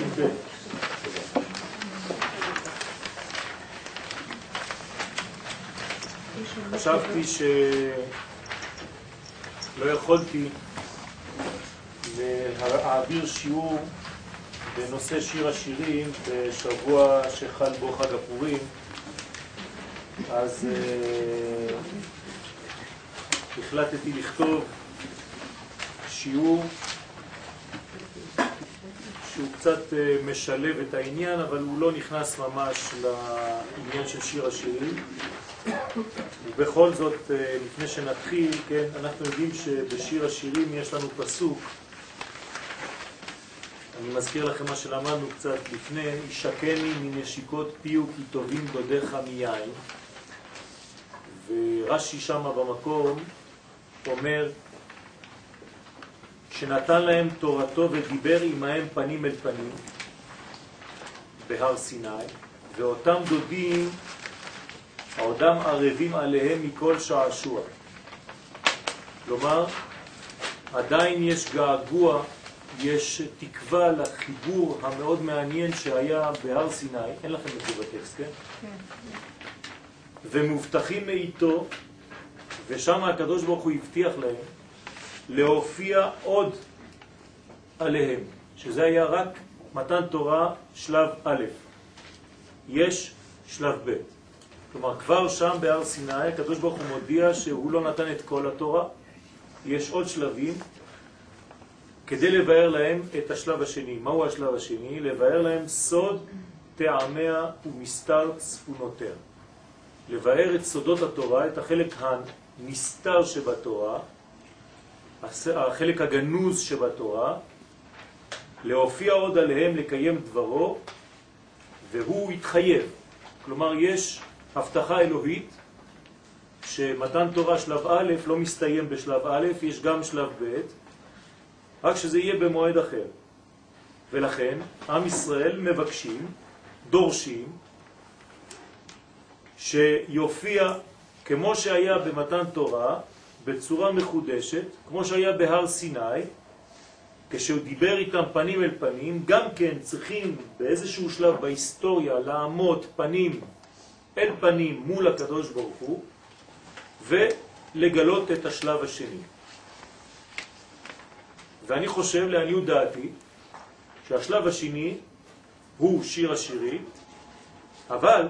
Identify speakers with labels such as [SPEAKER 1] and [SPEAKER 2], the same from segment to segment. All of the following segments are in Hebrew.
[SPEAKER 1] בחוש ח"ב. חשבתי שלא יכולתי להעביר שיעור בנושא שיר השירים בשבוע שחל בו חג הפורים, אז uh, החלטתי לכתוב שיעור קצת אה, משלב את העניין, אבל הוא לא נכנס ממש לעניין של שיר השירים. ובכל זאת, אה, לפני שנתחיל, כן, אנחנו יודעים שבשיר השירים יש לנו פסוק. אני מזכיר לכם מה שלמדנו קצת לפני, ישקני מנשיקות פיו כי טובים דודיך מיין. ורש"י שם במקום אומר, שנתן להם תורתו ודיבר עמהם פנים אל פנים בהר סיני, ואותם דודים, העודם ערבים עליהם מכל שעשוע. כלומר, עדיין יש געגוע, יש תקווה לחיבור המאוד מעניין שהיה בהר סיני, אין לכם את זה בטקסט, כן? כן. ומובטחים מאיתו, ושם הקדוש ברוך הוא הבטיח להם, להופיע עוד עליהם, שזה היה רק מתן תורה שלב א', יש שלב ב'. כלומר, כבר שם בהר סיני, הקדוש ברוך הוא מודיע שהוא לא נתן את כל התורה, יש עוד שלבים כדי לבאר להם את השלב השני. מהו השלב השני? לבאר להם סוד טעמיה ומסתר צפונותיה. לבאר את סודות התורה, את החלק הנסתר שבתורה, החלק הגנוז שבתורה, להופיע עוד עליהם לקיים דברו, והוא התחייב. כלומר, יש הבטחה אלוהית שמתן תורה שלב א' לא מסתיים בשלב א', יש גם שלב ב', רק שזה יהיה במועד אחר. ולכן, עם ישראל מבקשים, דורשים, שיופיע כמו שהיה במתן תורה, בצורה מחודשת, כמו שהיה בהר סיני, כשהוא דיבר איתם פנים אל פנים, גם כן צריכים באיזשהו שלב בהיסטוריה לעמוד פנים אל פנים מול הקדוש ברוך הוא, ולגלות את השלב השני. ואני חושב, לעניות דעתי, שהשלב השני הוא שיר השירים, אבל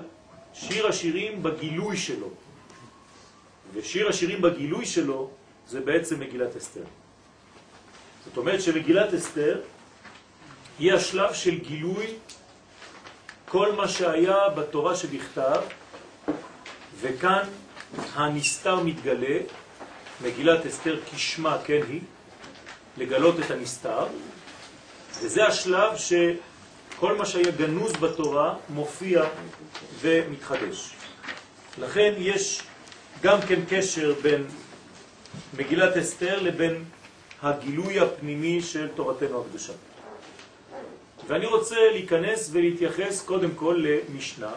[SPEAKER 1] שיר השירים בגילוי שלו. ושיר השירים בגילוי שלו זה בעצם מגילת אסתר. זאת אומרת שמגילת אסתר היא השלב של גילוי כל מה שהיה בתורה שבכתב, וכאן הנסתר מתגלה, מגילת אסתר כשמה כן היא, לגלות את הנסתר, וזה השלב שכל מה שהיה גנוז בתורה מופיע ומתחדש. לכן יש גם כן קשר בין מגילת אסתר לבין הגילוי הפנימי של תורתנו הקדושה. ואני רוצה להיכנס ולהתייחס קודם כל למשנה,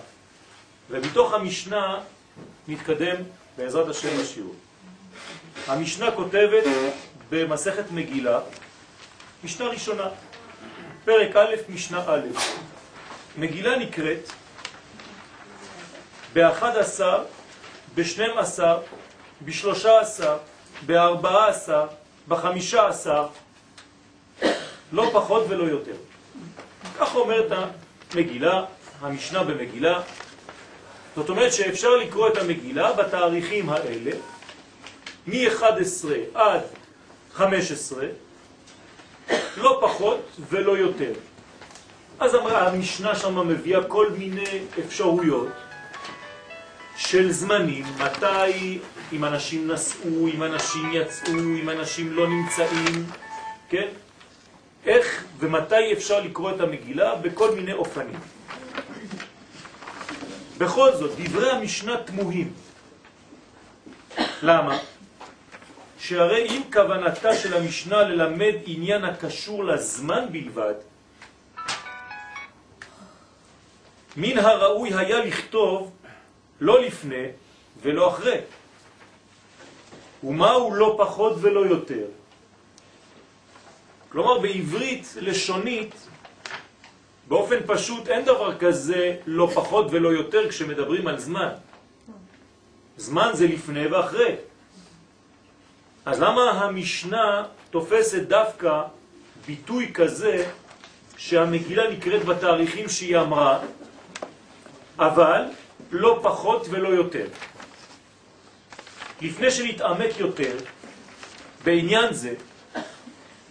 [SPEAKER 1] ומתוך המשנה נתקדם בעזרת השם לשיעור. המשנה כותבת במסכת מגילה, משנה ראשונה, פרק א', משנה א'. מגילה נקראת ב-11, ב-12, ב-13, ב-14, ב-15, לא פחות ולא יותר. כך אומרת המגילה, המשנה במגילה. זאת אומרת שאפשר לקרוא את המגילה בתאריכים האלה, מ-11 עד 15, לא פחות ולא יותר. אז המשנה שם מביאה כל מיני אפשרויות של זמנים, מתי, אם אנשים נסעו, אם אנשים יצאו, אם אנשים לא נמצאים, כן? איך ומתי אפשר לקרוא את המגילה בכל מיני אופנים. בכל זאת, דברי המשנה תמוהים. למה? שהרי אם כוונתה של המשנה ללמד עניין הקשור לזמן בלבד, מן הראוי היה לכתוב לא לפני ולא אחרי. ומהו לא פחות ולא יותר? כלומר, בעברית לשונית באופן פשוט אין דבר כזה לא פחות ולא יותר כשמדברים על זמן. זמן זה לפני ואחרי. אז למה המשנה תופסת דווקא ביטוי כזה שהמגילה נקראת בתאריכים שהיא אמרה, אבל לא פחות ולא יותר. לפני שנתעמק יותר בעניין זה,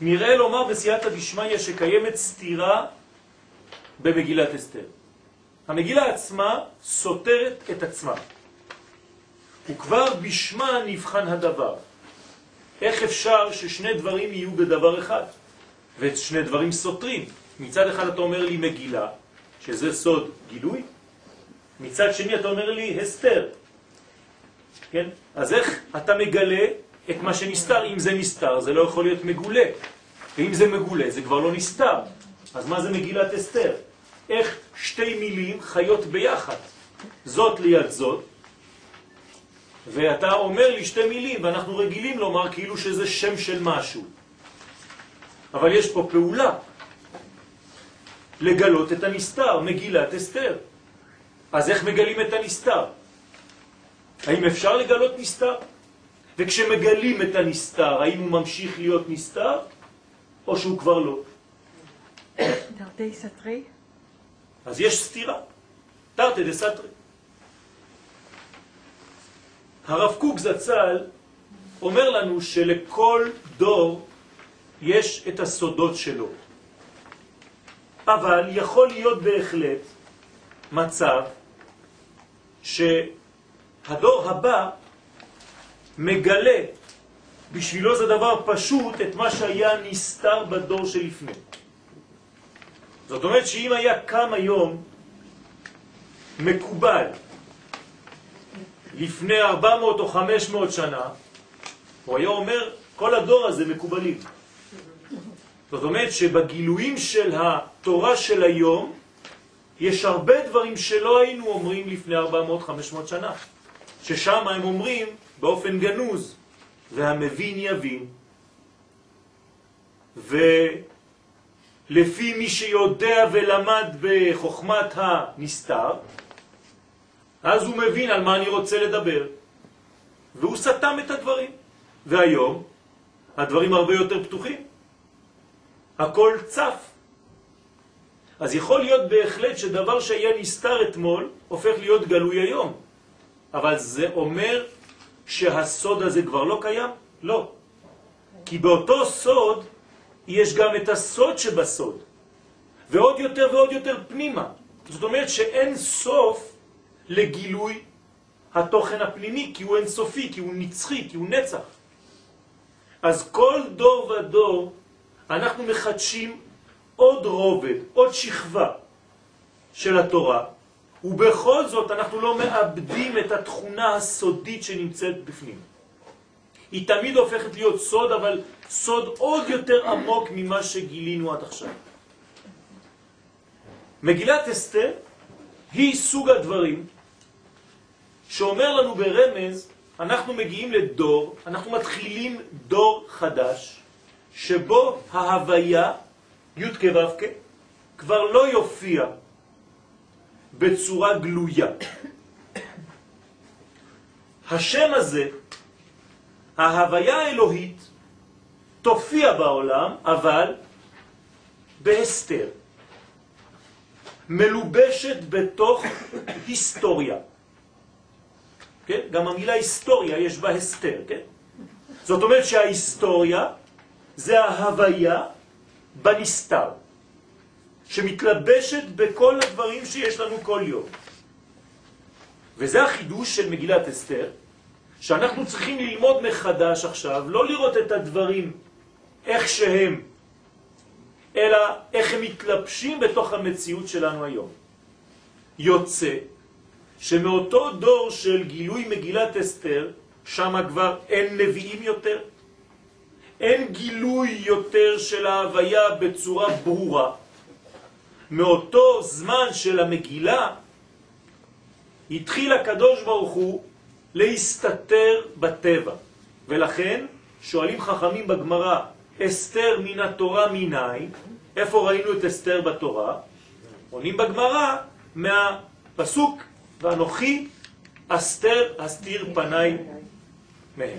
[SPEAKER 1] נראה לומר בסייעתא דשמיא שקיימת סתירה במגילת אסתר. המגילה עצמה סותרת את עצמה, וכבר בשמה נבחן הדבר. איך אפשר ששני דברים יהיו בדבר אחד, ושני דברים סותרים? מצד אחד אתה אומר לי מגילה, שזה סוד גילוי, מצד שני אתה אומר לי הסתר. כן? אז איך אתה מגלה את מה שנסתר? אם זה נסתר, זה לא יכול להיות מגולה. ואם זה מגולה, זה כבר לא נסתר. אז מה זה מגילת אסתר? איך שתי מילים חיות ביחד, זאת ליד זאת, ואתה אומר לי שתי מילים, ואנחנו רגילים לומר כאילו שזה שם של משהו. אבל יש פה פעולה לגלות את הנסתר, מגילת אסתר. אז איך מגלים את הנסתר? האם אפשר לגלות נסתר? וכשמגלים את הנסתר, האם הוא ממשיך להיות נסתר, או שהוא כבר לא?
[SPEAKER 2] תרתי סתרי?
[SPEAKER 1] אז יש סתירה, תרתי דסתרי. הרב קוק זצ"ל אומר לנו שלכל דור יש את הסודות שלו. אבל יכול להיות בהחלט מצב שהדור הבא מגלה, בשבילו זה דבר פשוט, את מה שהיה נסתר בדור שלפני. זאת אומרת שאם היה קם היום מקובל לפני 400 או 500 שנה, הוא היה אומר, כל הדור הזה מקובלים. זאת אומרת שבגילויים של התורה של היום יש הרבה דברים שלא היינו אומרים לפני 400-500 שנה, ששם הם אומרים באופן גנוז, והמבין יבין, ולפי מי שיודע ולמד בחוכמת הנסתר, אז הוא מבין על מה אני רוצה לדבר, והוא סתם את הדברים. והיום הדברים הרבה יותר פתוחים. הכל צף. אז יכול להיות בהחלט שדבר שהיה נסתר אתמול הופך להיות גלוי היום. אבל זה אומר שהסוד הזה כבר לא קיים? לא. כי באותו סוד יש גם את הסוד שבסוד. ועוד יותר ועוד יותר פנימה. זאת אומרת שאין סוף לגילוי התוכן הפנימי, כי הוא אינסופי, כי הוא נצחי, כי הוא נצח. אז כל דור ודור אנחנו מחדשים עוד רובד, עוד שכבה של התורה, ובכל זאת אנחנו לא מאבדים את התכונה הסודית שנמצאת בפנים. היא תמיד הופכת להיות סוד, אבל סוד עוד יותר עמוק ממה שגילינו עד עכשיו. מגילת אסתר היא סוג הדברים שאומר לנו ברמז, אנחנו מגיעים לדור, אנחנו מתחילים דור חדש, שבו ההוויה, י' כו' כבר לא יופיע בצורה גלויה. השם הזה, ההוויה האלוהית, תופיע בעולם, אבל בהסתר, מלובשת בתוך היסטוריה. כן? גם המילה היסטוריה יש בה הסתר, כן? זאת אומרת שההיסטוריה זה ההוויה בנסתר, שמתלבשת בכל הדברים שיש לנו כל יום. וזה החידוש של מגילת אסתר, שאנחנו צריכים ללמוד מחדש עכשיו, לא לראות את הדברים איך שהם, אלא איך הם מתלבשים בתוך המציאות שלנו היום. יוצא שמאותו דור של גילוי מגילת אסתר, שם כבר אין נביאים יותר, אין גילוי יותר של ההוויה בצורה ברורה. מאותו זמן של המגילה התחיל הקדוש ברוך הוא להסתתר בטבע. ולכן שואלים חכמים בגמרא, אסתר מן התורה מניין, איפה ראינו את אסתר בתורה? עונים בגמרא מהפסוק ואנוכי אסתר אסתיר פניי מהם.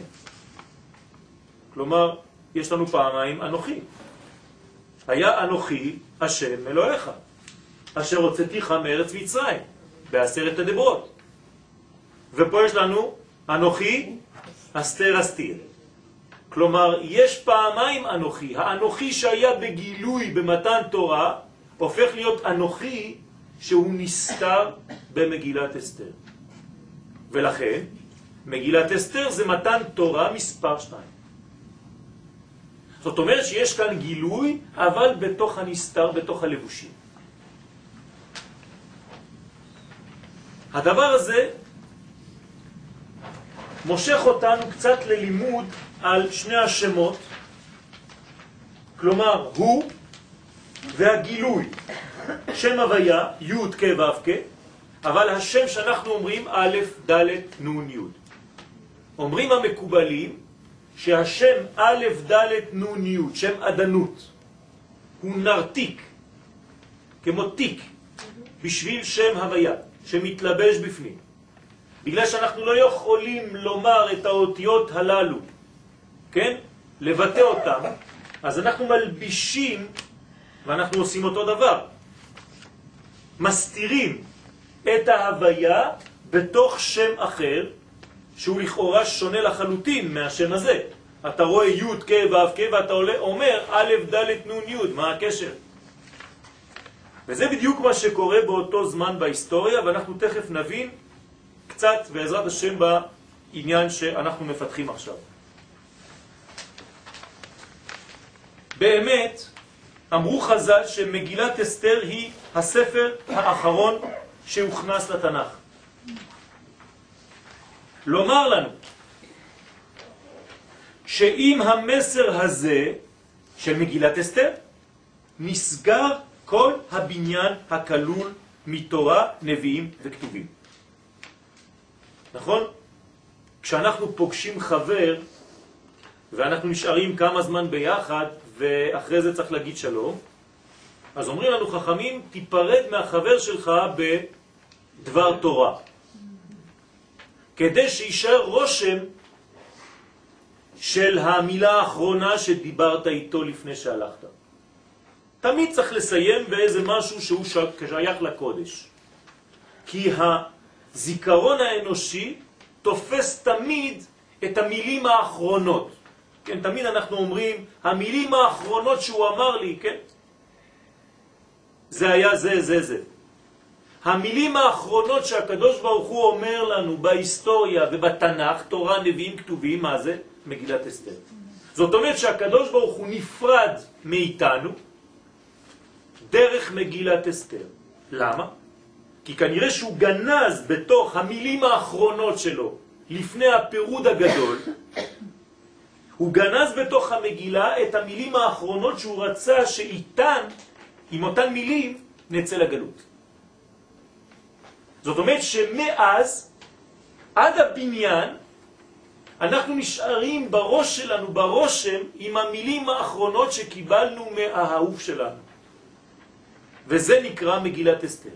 [SPEAKER 1] כלומר, יש לנו פעמיים אנוכי. היה אנוכי השם אלוהיך, אשר הוצאתיך מארץ מצרים, בעשרת הדברות. ופה יש לנו אנוכי אסתר אסתיר. כלומר, יש פעמיים אנוכי. האנוכי שהיה בגילוי במתן תורה, הופך להיות אנוכי שהוא נסתר במגילת אסתר. ולכן, מגילת אסתר זה מתן תורה מספר שתיים. זאת אומרת שיש כאן גילוי, אבל בתוך הנסתר, בתוך הלבושים. הדבר הזה מושך אותנו קצת ללימוד על שני השמות, כלומר הוא והגילוי, שם הוויה, י' כ' ו' כ', אבל השם שאנחנו אומרים א', ד', נ', י'. אומרים המקובלים שהשם א', ד', נ', י', שם עדנות, הוא נרתיק, כמו תיק, בשביל שם הוויה, שמתלבש בפנים. בגלל שאנחנו לא יכולים לומר את האותיות הללו, כן? לבטא אותם, אז אנחנו מלבישים, ואנחנו עושים אותו דבר, מסתירים את ההוויה בתוך שם אחר, שהוא לכאורה שונה לחלוטין מהשם הזה. אתה רואה י' כ' ו' כ' ואתה אומר א' ד' נ' י', מה הקשר? וזה בדיוק מה שקורה באותו זמן בהיסטוריה, ואנחנו תכף נבין קצת בעזרת השם בעניין שאנחנו מפתחים עכשיו. באמת, אמרו חז"ל שמגילת אסתר היא הספר האחרון שהוכנס לתנ"ך. לומר לנו שאם המסר הזה של מגילת אסתר נסגר כל הבניין הכלול מתורה, נביאים וכתובים. נכון? כשאנחנו פוגשים חבר ואנחנו נשארים כמה זמן ביחד ואחרי זה צריך להגיד שלום, אז אומרים לנו חכמים, תיפרד מהחבר שלך בדבר תורה. כדי שישאר רושם של המילה האחרונה שדיברת איתו לפני שהלכת. תמיד צריך לסיים באיזה משהו שהוא שייך לקודש. כי הזיכרון האנושי תופס תמיד את המילים האחרונות. כן, תמיד אנחנו אומרים, המילים האחרונות שהוא אמר לי, כן? זה היה זה, זה, זה. המילים האחרונות שהקדוש ברוך הוא אומר לנו בהיסטוריה ובתנ"ך, תורה, נביאים, כתובים, מה זה? מגילת אסתר. זאת אומרת שהקדוש ברוך הוא נפרד מאיתנו דרך מגילת אסתר. למה? כי כנראה שהוא גנז בתוך המילים האחרונות שלו, לפני הפירוד הגדול, הוא גנז בתוך המגילה את המילים האחרונות שהוא רצה שאיתן, עם אותן מילים, נצא לגלות. זאת אומרת שמאז עד הבניין אנחנו נשארים בראש שלנו, ברושם, עם המילים האחרונות שקיבלנו מהאהוב שלנו. וזה נקרא מגילת אסתר.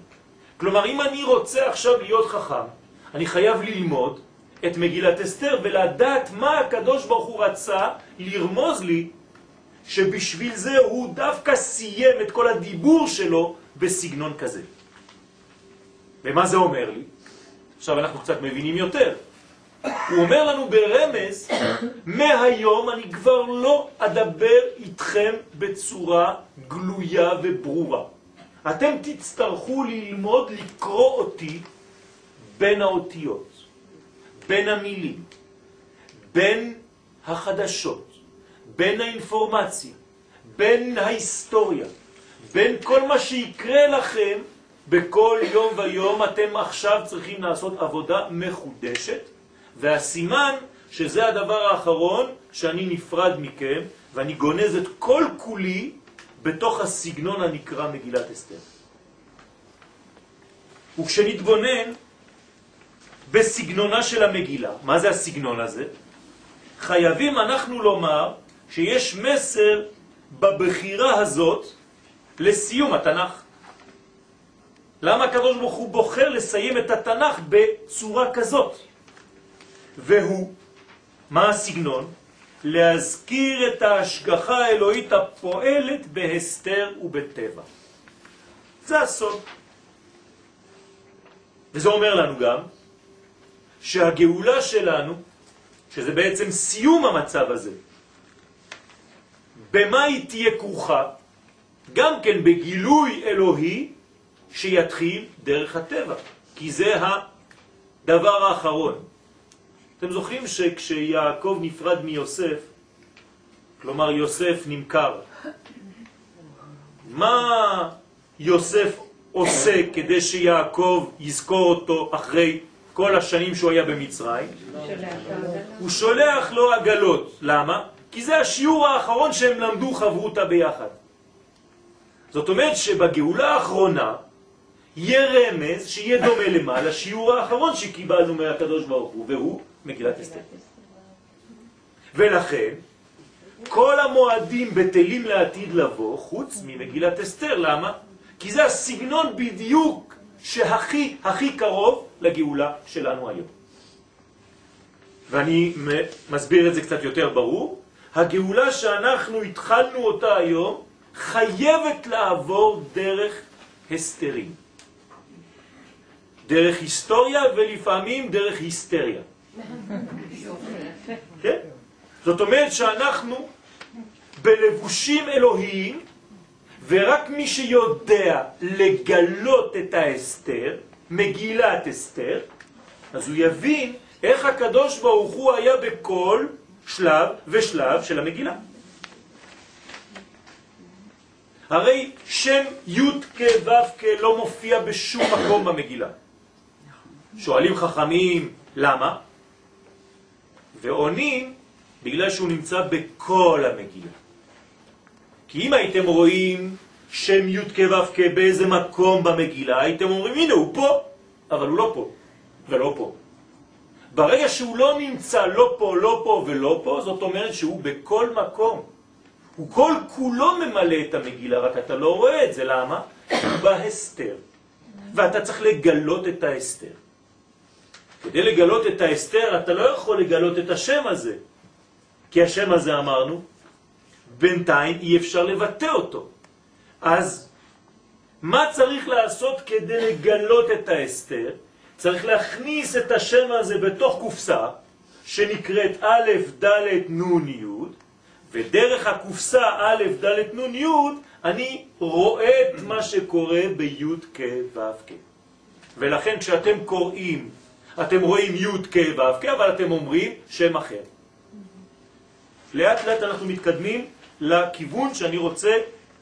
[SPEAKER 1] כלומר, אם אני רוצה עכשיו להיות חכם, אני חייב ללמוד את מגילת אסתר ולדעת מה הקדוש ברוך הוא רצה לרמוז לי שבשביל זה הוא דווקא סיים את כל הדיבור שלו בסגנון כזה. ומה זה אומר לי? עכשיו אנחנו קצת מבינים יותר. הוא אומר לנו ברמז, מהיום אני כבר לא אדבר איתכם בצורה גלויה וברורה. אתם תצטרכו ללמוד לקרוא אותי בין האותיות, בין המילים, בין החדשות, בין האינפורמציה, בין ההיסטוריה, בין כל מה שיקרה לכם בכל יום ויום אתם עכשיו צריכים לעשות עבודה מחודשת, והסימן שזה הדבר האחרון שאני נפרד מכם, ואני גונז את כל כולי בתוך הסגנון הנקרא מגילת אסתר. וכשנתבונן בסגנונה של המגילה, מה זה הסגנון הזה? חייבים אנחנו לומר שיש מסר בבחירה הזאת לסיום התנ"ך. למה הקדוש ברוך הוא בוחר לסיים את התנ"ך בצורה כזאת? והוא, מה הסגנון? להזכיר את ההשגחה האלוהית הפועלת בהסתר ובטבע. זה הסוד. וזה אומר לנו גם שהגאולה שלנו, שזה בעצם סיום המצב הזה, במה היא תהיה כרוכה? גם כן בגילוי אלוהי שיתחיל דרך הטבע, כי זה הדבר האחרון. אתם זוכרים שכשיעקב נפרד מיוסף, כלומר יוסף נמכר, מה יוסף עושה כדי שיעקב יזכור אותו אחרי כל השנים שהוא היה במצרים? הוא שולח לו עגלות. למה? כי זה השיעור האחרון שהם למדו חברותה ביחד. זאת אומרת שבגאולה האחרונה יהיה רמז שיהיה דומה למה? לשיעור האחרון שקיבלנו מהקדוש ברוך הוא, והוא מגילת אסתר. ולכן, כל המועדים בטלים לעתיד לבוא, חוץ ממגילת אסתר. למה? כי זה הסגנון בדיוק שהכי הכי קרוב לגאולה שלנו היום. ואני מסביר את זה קצת יותר ברור. הגאולה שאנחנו התחלנו אותה היום חייבת לעבור דרך הסתרים. דרך היסטוריה ולפעמים דרך היסטריה. כן? זאת אומרת שאנחנו בלבושים אלוהיים, ורק מי שיודע לגלות את האסתר, מגילת אסתר, אז הוא יבין איך הקדוש ברוך הוא היה בכל שלב ושלב של המגילה. הרי שם י' כ' ו' כ' לא מופיע בשום מקום במגילה. שואלים חכמים, למה? ועונים, בגלל שהוא נמצא בכל המגילה. כי אם הייתם רואים שם י' כ' ו' כ' באיזה מקום במגילה, הייתם אומרים, הנה הוא פה, אבל הוא לא פה, ולא פה. ברגע שהוא לא נמצא לא פה, לא פה ולא פה, זאת אומרת שהוא בכל מקום. הוא כל כולו ממלא את המגילה, רק אתה לא רואה את זה, למה? הוא בהסתר. ואתה צריך לגלות את ההסתר. כדי לגלות את ההסתר אתה לא יכול לגלות את השם הזה, כי השם הזה אמרנו, בינתיים אי אפשר לבטא אותו. אז מה צריך לעשות כדי לגלות את ההסתר? צריך להכניס את השם הזה בתוך קופסה שנקראת א', ד', נ', י', ודרך הקופסה א', ד', נ', י', אני רואה את מה שקורה בי' כ' ו' כ'. ולכן כשאתם קוראים אתם רואים י' כ' ו' כ', אבל אתם אומרים שם אחר. לאט לאט אנחנו מתקדמים לכיוון שאני רוצה,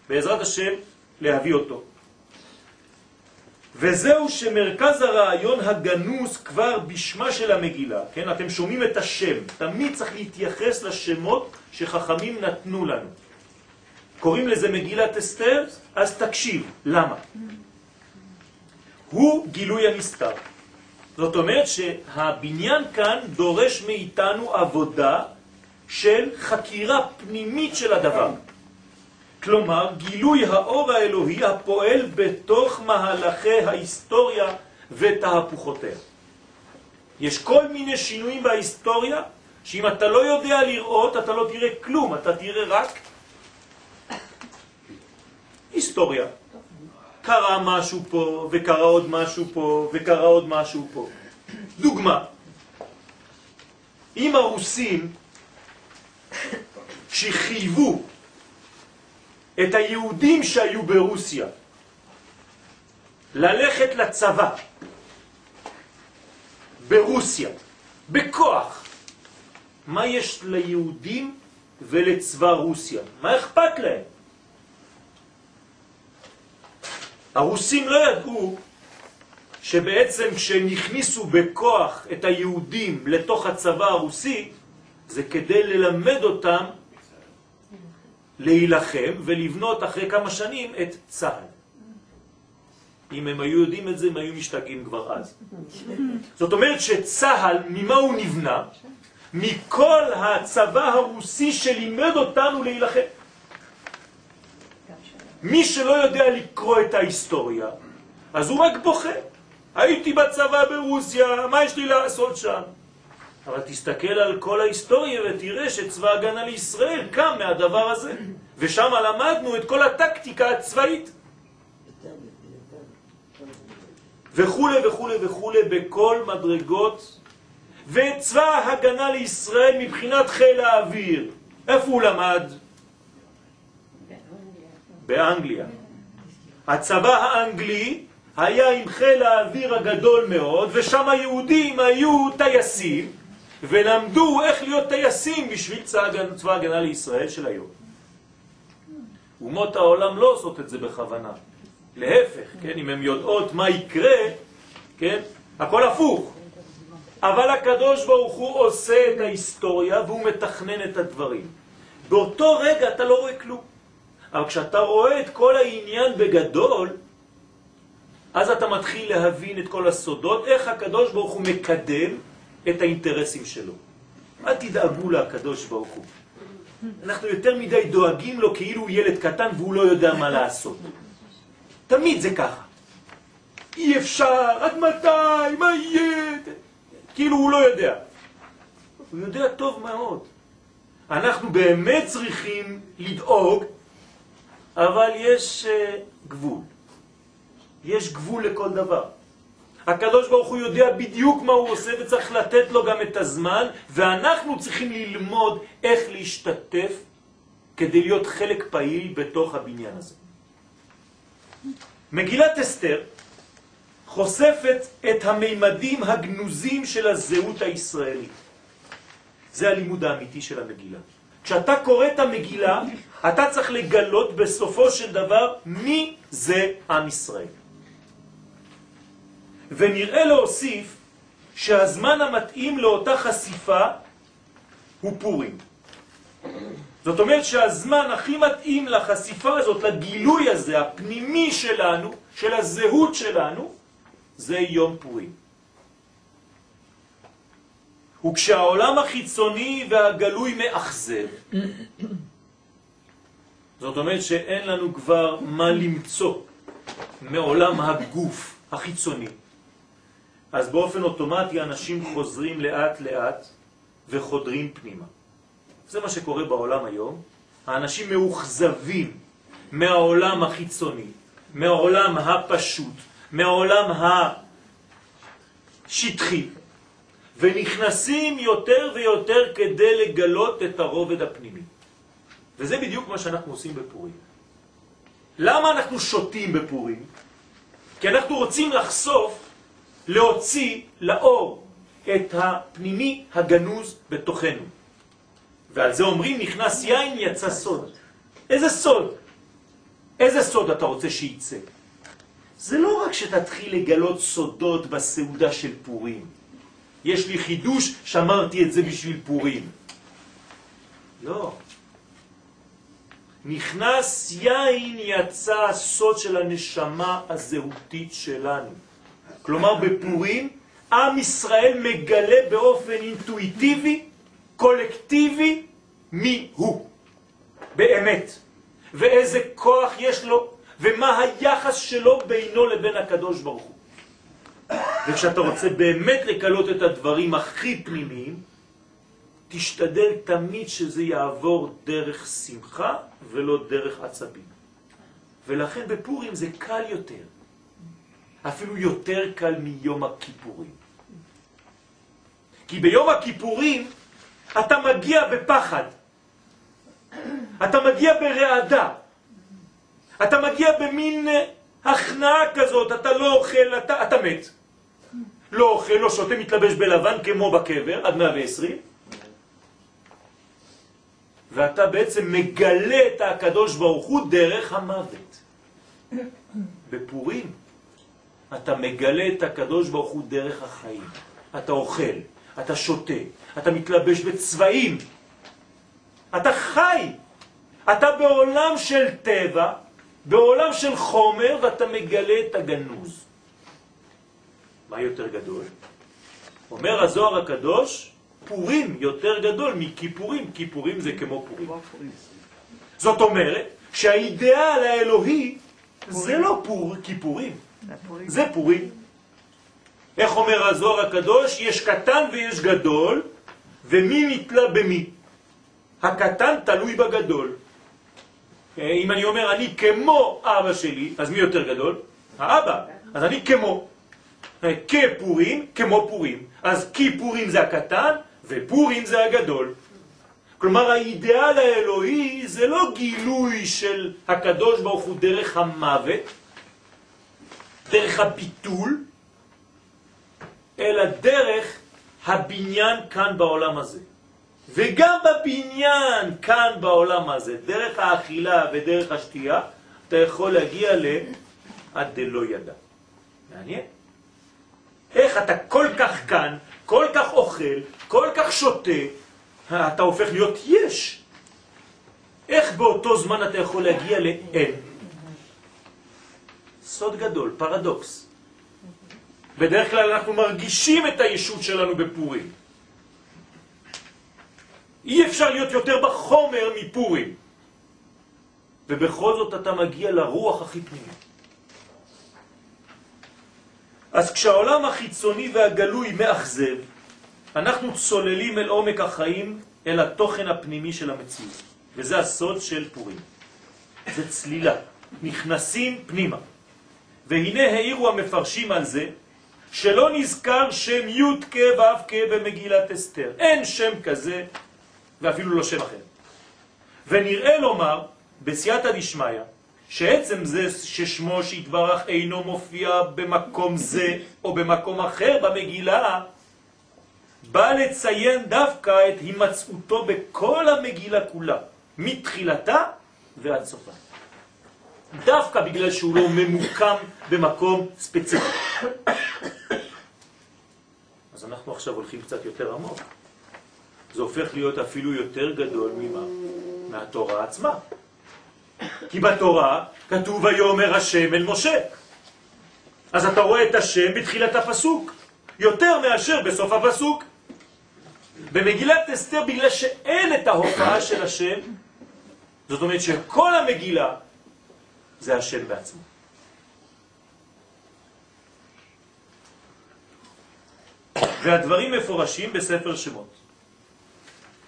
[SPEAKER 1] בעזרת השם, להביא אותו. וזהו שמרכז הרעיון הגנוס כבר בשמה של המגילה, כן? אתם שומעים את השם, תמיד צריך להתייחס לשמות שחכמים נתנו לנו. קוראים לזה מגילת אסתר, אז תקשיב, למה? הוא גילוי הנסתר. זאת אומרת שהבניין כאן דורש מאיתנו עבודה של חקירה פנימית של הדבר. כלומר, גילוי האור האלוהי הפועל בתוך מהלכי ההיסטוריה ותהפוכותיה. יש כל מיני שינויים בהיסטוריה, שאם אתה לא יודע לראות, אתה לא תראה כלום, אתה תראה רק היסטוריה. קרה משהו פה, וקרה עוד משהו פה, וקרה עוד משהו פה. דוגמה, אם הרוסים שחייבו את היהודים שהיו ברוסיה ללכת לצבא ברוסיה, בכוח, מה יש ליהודים ולצבא רוסיה? מה אכפת להם? הרוסים לא ידעו שבעצם כשהם הכניסו בכוח את היהודים לתוך הצבא הרוסי, זה כדי ללמד אותם להילחם ולבנות אחרי כמה שנים את צה"ל. אם הם היו יודעים את זה, הם היו משתגעים כבר אז. זאת אומרת שצה"ל, ממה הוא נבנה? מכל הצבא הרוסי שלימד אותנו להילחם. מי שלא יודע לקרוא את ההיסטוריה, אז הוא רק בוכה. הייתי בצבא ברוסיה, מה יש לי לעשות שם? אבל תסתכל על כל ההיסטוריה ותראה שצבא הגנה לישראל קם מהדבר הזה. ושם למדנו את כל הטקטיקה הצבאית. וכו' וכו' וכו' בכל מדרגות. וצבא הגנה לישראל מבחינת חיל האוויר, איפה הוא למד? באנגליה. הצבא האנגלי היה עם חיל האוויר הגדול מאוד, ושם היהודים היו טייסים, ולמדו איך להיות טייסים בשביל צבא הגנה לישראל של היום. אומות העולם לא עושות את זה בכוונה. להפך, כן, אם הן יודעות מה יקרה, כן, הכל הפוך. אבל הקדוש ברוך הוא עושה את ההיסטוריה והוא מתכנן את הדברים. באותו רגע אתה לא רואה כלום. אבל כשאתה רואה את כל העניין בגדול, אז אתה מתחיל להבין את כל הסודות, איך הקדוש ברוך הוא מקדם את האינטרסים שלו. אל תדאגו לקדוש ברוך הוא. אנחנו יותר מדי דואגים לו כאילו הוא ילד קטן והוא לא יודע מה לעשות. תמיד זה ככה. אי אפשר, עד מתי, מה יהיה? כאילו הוא לא יודע. הוא יודע טוב מאוד. אנחנו באמת צריכים לדאוג, אבל יש uh, גבול. יש גבול לכל דבר. הקדוש ברוך הוא יודע בדיוק מה הוא עושה וצריך לתת לו גם את הזמן, ואנחנו צריכים ללמוד איך להשתתף כדי להיות חלק פעיל בתוך הבניין הזה. מגילת אסתר חושפת את המימדים הגנוזים של הזהות הישראלית. זה הלימוד האמיתי של המגילה. כשאתה קורא את המגילה, אתה צריך לגלות בסופו של דבר מי זה עם ישראל. ונראה להוסיף שהזמן המתאים לאותה חשיפה הוא פורים. זאת אומרת שהזמן הכי מתאים לחשיפה הזאת, לגילוי הזה, הפנימי שלנו, של הזהות שלנו, זה יום פורים. וכשהעולם החיצוני והגלוי מאכזב, זאת אומרת שאין לנו כבר מה למצוא מעולם הגוף החיצוני, אז באופן אוטומטי אנשים חוזרים לאט לאט וחודרים פנימה. זה מה שקורה בעולם היום. האנשים מאוכזבים מהעולם החיצוני, מהעולם הפשוט, מהעולם השטחי, ונכנסים יותר ויותר כדי לגלות את הרובד הפנימי. וזה בדיוק מה שאנחנו עושים בפורים. למה אנחנו שותים בפורים? כי אנחנו רוצים לחשוף, להוציא לאור את הפנימי הגנוז בתוכנו. ועל זה אומרים נכנס יין יצא סוד. איזה סוד? איזה סוד אתה רוצה שייצא? זה לא רק שתתחיל לגלות סודות בסעודה של פורים. יש לי חידוש, שמרתי את זה בשביל פורים. לא. נכנס יין יצא הסוד של הנשמה הזהותית שלנו. כלומר בפורים עם ישראל מגלה באופן אינטואיטיבי, קולקטיבי, מי הוא באמת, ואיזה כוח יש לו, ומה היחס שלו בינו לבין הקדוש ברוך הוא. וכשאתה רוצה באמת לקלות את הדברים הכי פנימיים, תשתדל תמיד שזה יעבור דרך שמחה ולא דרך עצבים. ולכן בפורים זה קל יותר, אפילו יותר קל מיום הכיפורים. כי ביום הכיפורים אתה מגיע בפחד, אתה מגיע ברעדה, אתה מגיע במין הכנעה כזאת, אתה לא אוכל, אתה, אתה מת. לא אוכל, לא שותה, מתלבש בלבן כמו בקבר, עד 120, ואתה בעצם מגלה את הקדוש ברוך הוא דרך המוות. בפורים אתה מגלה את הקדוש ברוך הוא דרך החיים. אתה אוכל, אתה שותה, אתה מתלבש בצבעים, אתה חי, אתה בעולם של טבע, בעולם של חומר, ואתה מגלה את הגנוז. מה יותר גדול? אומר הזוהר הקדוש, פורים יותר גדול מכיפורים, כיפורים זה כמו פורים. זאת אומרת שהאידאל האלוהי זה לא פור, כיפורים. זה פורים. איך אומר הזוהר הקדוש? יש קטן ויש גדול, ומי נתלה במי? הקטן תלוי בגדול. אה, אם אני אומר אני כמו אבא שלי, אז מי יותר גדול? האבא. אז אני כמו. אה, כפורים, כמו פורים. אז כי פורים זה הקטן, ופורים זה הגדול. כלומר האידאל האלוהי זה לא גילוי של הקדוש ברוך הוא דרך המוות, דרך הביטול, אלא דרך הבניין כאן בעולם הזה. וגם בבניין כאן בעולם הזה, דרך האכילה ודרך השתייה, אתה יכול להגיע לעד דלא ידע. מעניין. איך אתה כל כך כאן, כל כך אוכל, כל כך שותה, אתה הופך להיות יש. איך באותו זמן אתה יכול להגיע לאין? סוד גדול, פרדוקס. בדרך כלל אנחנו מרגישים את הישות שלנו בפורים. אי אפשר להיות יותר בחומר מפורים. ובכל זאת אתה מגיע לרוח הכי פנימית. אז כשהעולם החיצוני והגלוי מאכזב, אנחנו צוללים אל עומק החיים, אל התוכן הפנימי של המציאות. וזה הסוד של פורים. זה צלילה. נכנסים פנימה. והנה העירו המפרשים על זה, שלא נזכר שם י' כ' ו' כ' במגילת אסתר. אין שם כזה, ואפילו לא שם אחר. ונראה לומר, בסייעתא דשמיא, שעצם זה ששמו שהתברך אינו מופיע במקום זה או במקום אחר במגילה, בא לציין דווקא את הימצאותו בכל המגילה כולה, מתחילתה ועד סופה. דווקא בגלל שהוא לא ממוקם במקום ספציפי. אז אנחנו עכשיו הולכים קצת יותר עמוק. זה הופך להיות אפילו יותר גדול ממה? מהתורה עצמה. כי בתורה כתוב ויאמר השם אל משה. אז אתה רואה את השם בתחילת הפסוק, יותר מאשר בסוף הפסוק. במגילת אסתר, בגלל שאין את ההופעה של השם, זאת אומרת שכל המגילה זה השם בעצמו. והדברים מפורשים בספר שמות.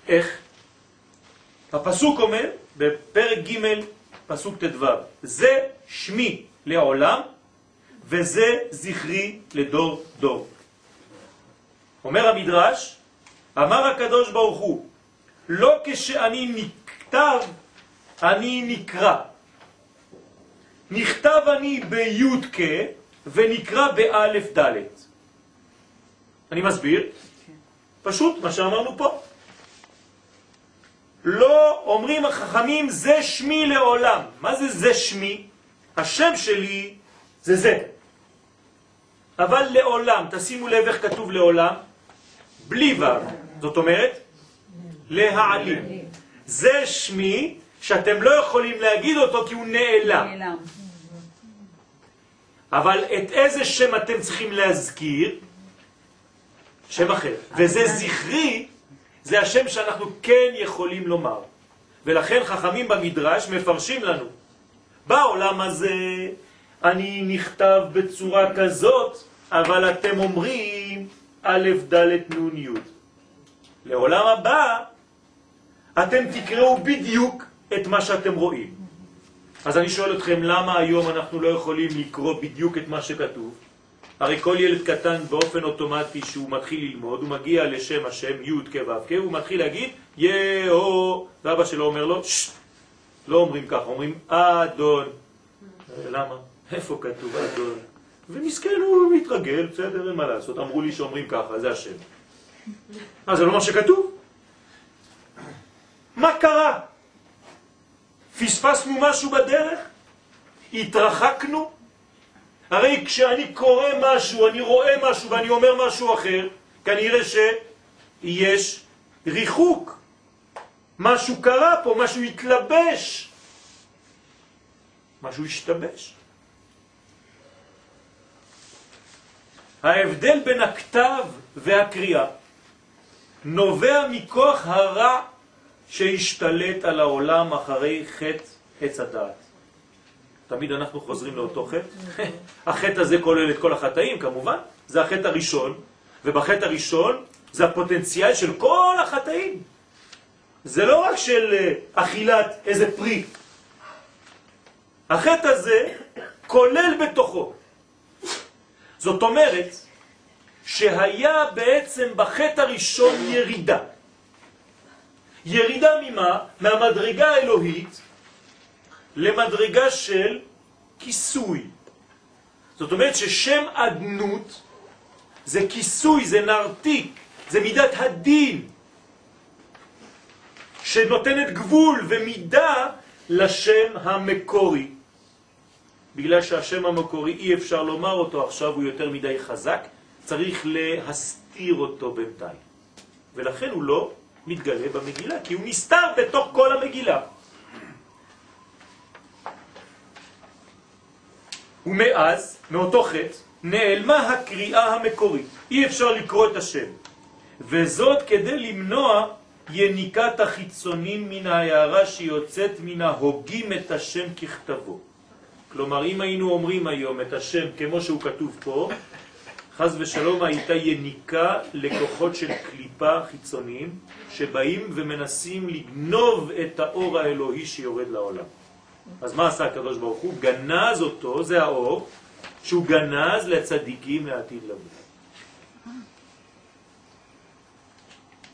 [SPEAKER 1] איך? הפסוק אומר בפרק ג' פסוק ט"ו, זה שמי לעולם וזה זכרי לדור דור. אומר המדרש, אמר הקדוש ברוך הוא, לא כשאני נכתב, אני נקרא. נכתב אני בי' כ' ונקרא באלף ד'. אני מסביר, פשוט מה שאמרנו פה. לא אומרים החכמים זה שמי לעולם. מה זה זה שמי? השם שלי זה זה. אבל לעולם, תשימו לב איך כתוב לעולם, בלי ו', זאת אומרת, להעלים. זה שמי שאתם לא יכולים להגיד אותו כי הוא
[SPEAKER 2] נעלם.
[SPEAKER 1] אבל את איזה שם אתם צריכים להזכיר? שם אחר. וזה זכרי, זה השם שאנחנו כן יכולים לומר. ולכן חכמים במדרש מפרשים לנו. בעולם הזה אני נכתב בצורה כזאת, אבל אתם אומרים א' ד' נ' י'. לעולם הבא אתם תקראו בדיוק את מה שאתם רואים. אז אני שואל אתכם, למה היום אנחנו לא יכולים לקרוא בדיוק את מה שכתוב? הרי כל ילד קטן באופן אוטומטי שהוא מתחיל ללמוד, הוא מגיע לשם השם, י' כ' ו' כ', הוא מתחיל להגיד יהו, ואבא שלו אומר לו, ששש, לא אומרים ככה, אומרים אדון. למה? איפה כתוב אדון? ומסכן הוא מתרגל, בסדר, אין מה לעשות, אמרו לי שאומרים ככה, זה השם. מה, זה לא מה שכתוב? מה קרה? פספסנו משהו בדרך? התרחקנו? הרי כשאני קורא משהו, אני רואה משהו ואני אומר משהו אחר, כנראה שיש ריחוק. משהו קרה פה, משהו התלבש. משהו השתבש. ההבדל בין הכתב והקריאה נובע מכוח הרע שהשתלט על העולם אחרי חטא עץ הדעת. תמיד אנחנו חוזרים לאותו חטא. החטא הזה כולל את כל החטאים כמובן, זה החטא הראשון, ובחטא הראשון זה הפוטנציאל של כל החטאים. זה לא רק של אה, אכילת איזה פרי. החטא הזה כולל בתוכו. זאת אומרת שהיה בעצם בחטא הראשון ירידה. ירידה ממה? מהמדרגה האלוהית למדרגה של כיסוי. זאת אומרת ששם עדנות זה כיסוי, זה נרתיק, זה מידת הדין, שנותנת גבול ומידה לשם המקורי. בגלל שהשם המקורי אי אפשר לומר אותו עכשיו, הוא יותר מדי חזק, צריך להסתיר אותו בינתיים. ולכן הוא לא מתגלה במגילה, כי הוא נסתר בתוך כל המגילה. ומאז, מאותו חטא, נעלמה הקריאה המקורית. אי אפשר לקרוא את השם. וזאת כדי למנוע יניקת החיצונים מן ההערה שיוצאת מן ההוגים את השם ככתבו. כלומר, אם היינו אומרים היום את השם כמו שהוא כתוב פה, חז ושלום הייתה יניקה לכוחות של קליפה חיצוניים שבאים ומנסים לגנוב את האור האלוהי שיורד לעולם. אז מה עשה הקדוש ברוך הוא? גנז אותו, זה האור, שהוא גנז לצדיקים לעתיד לבוא.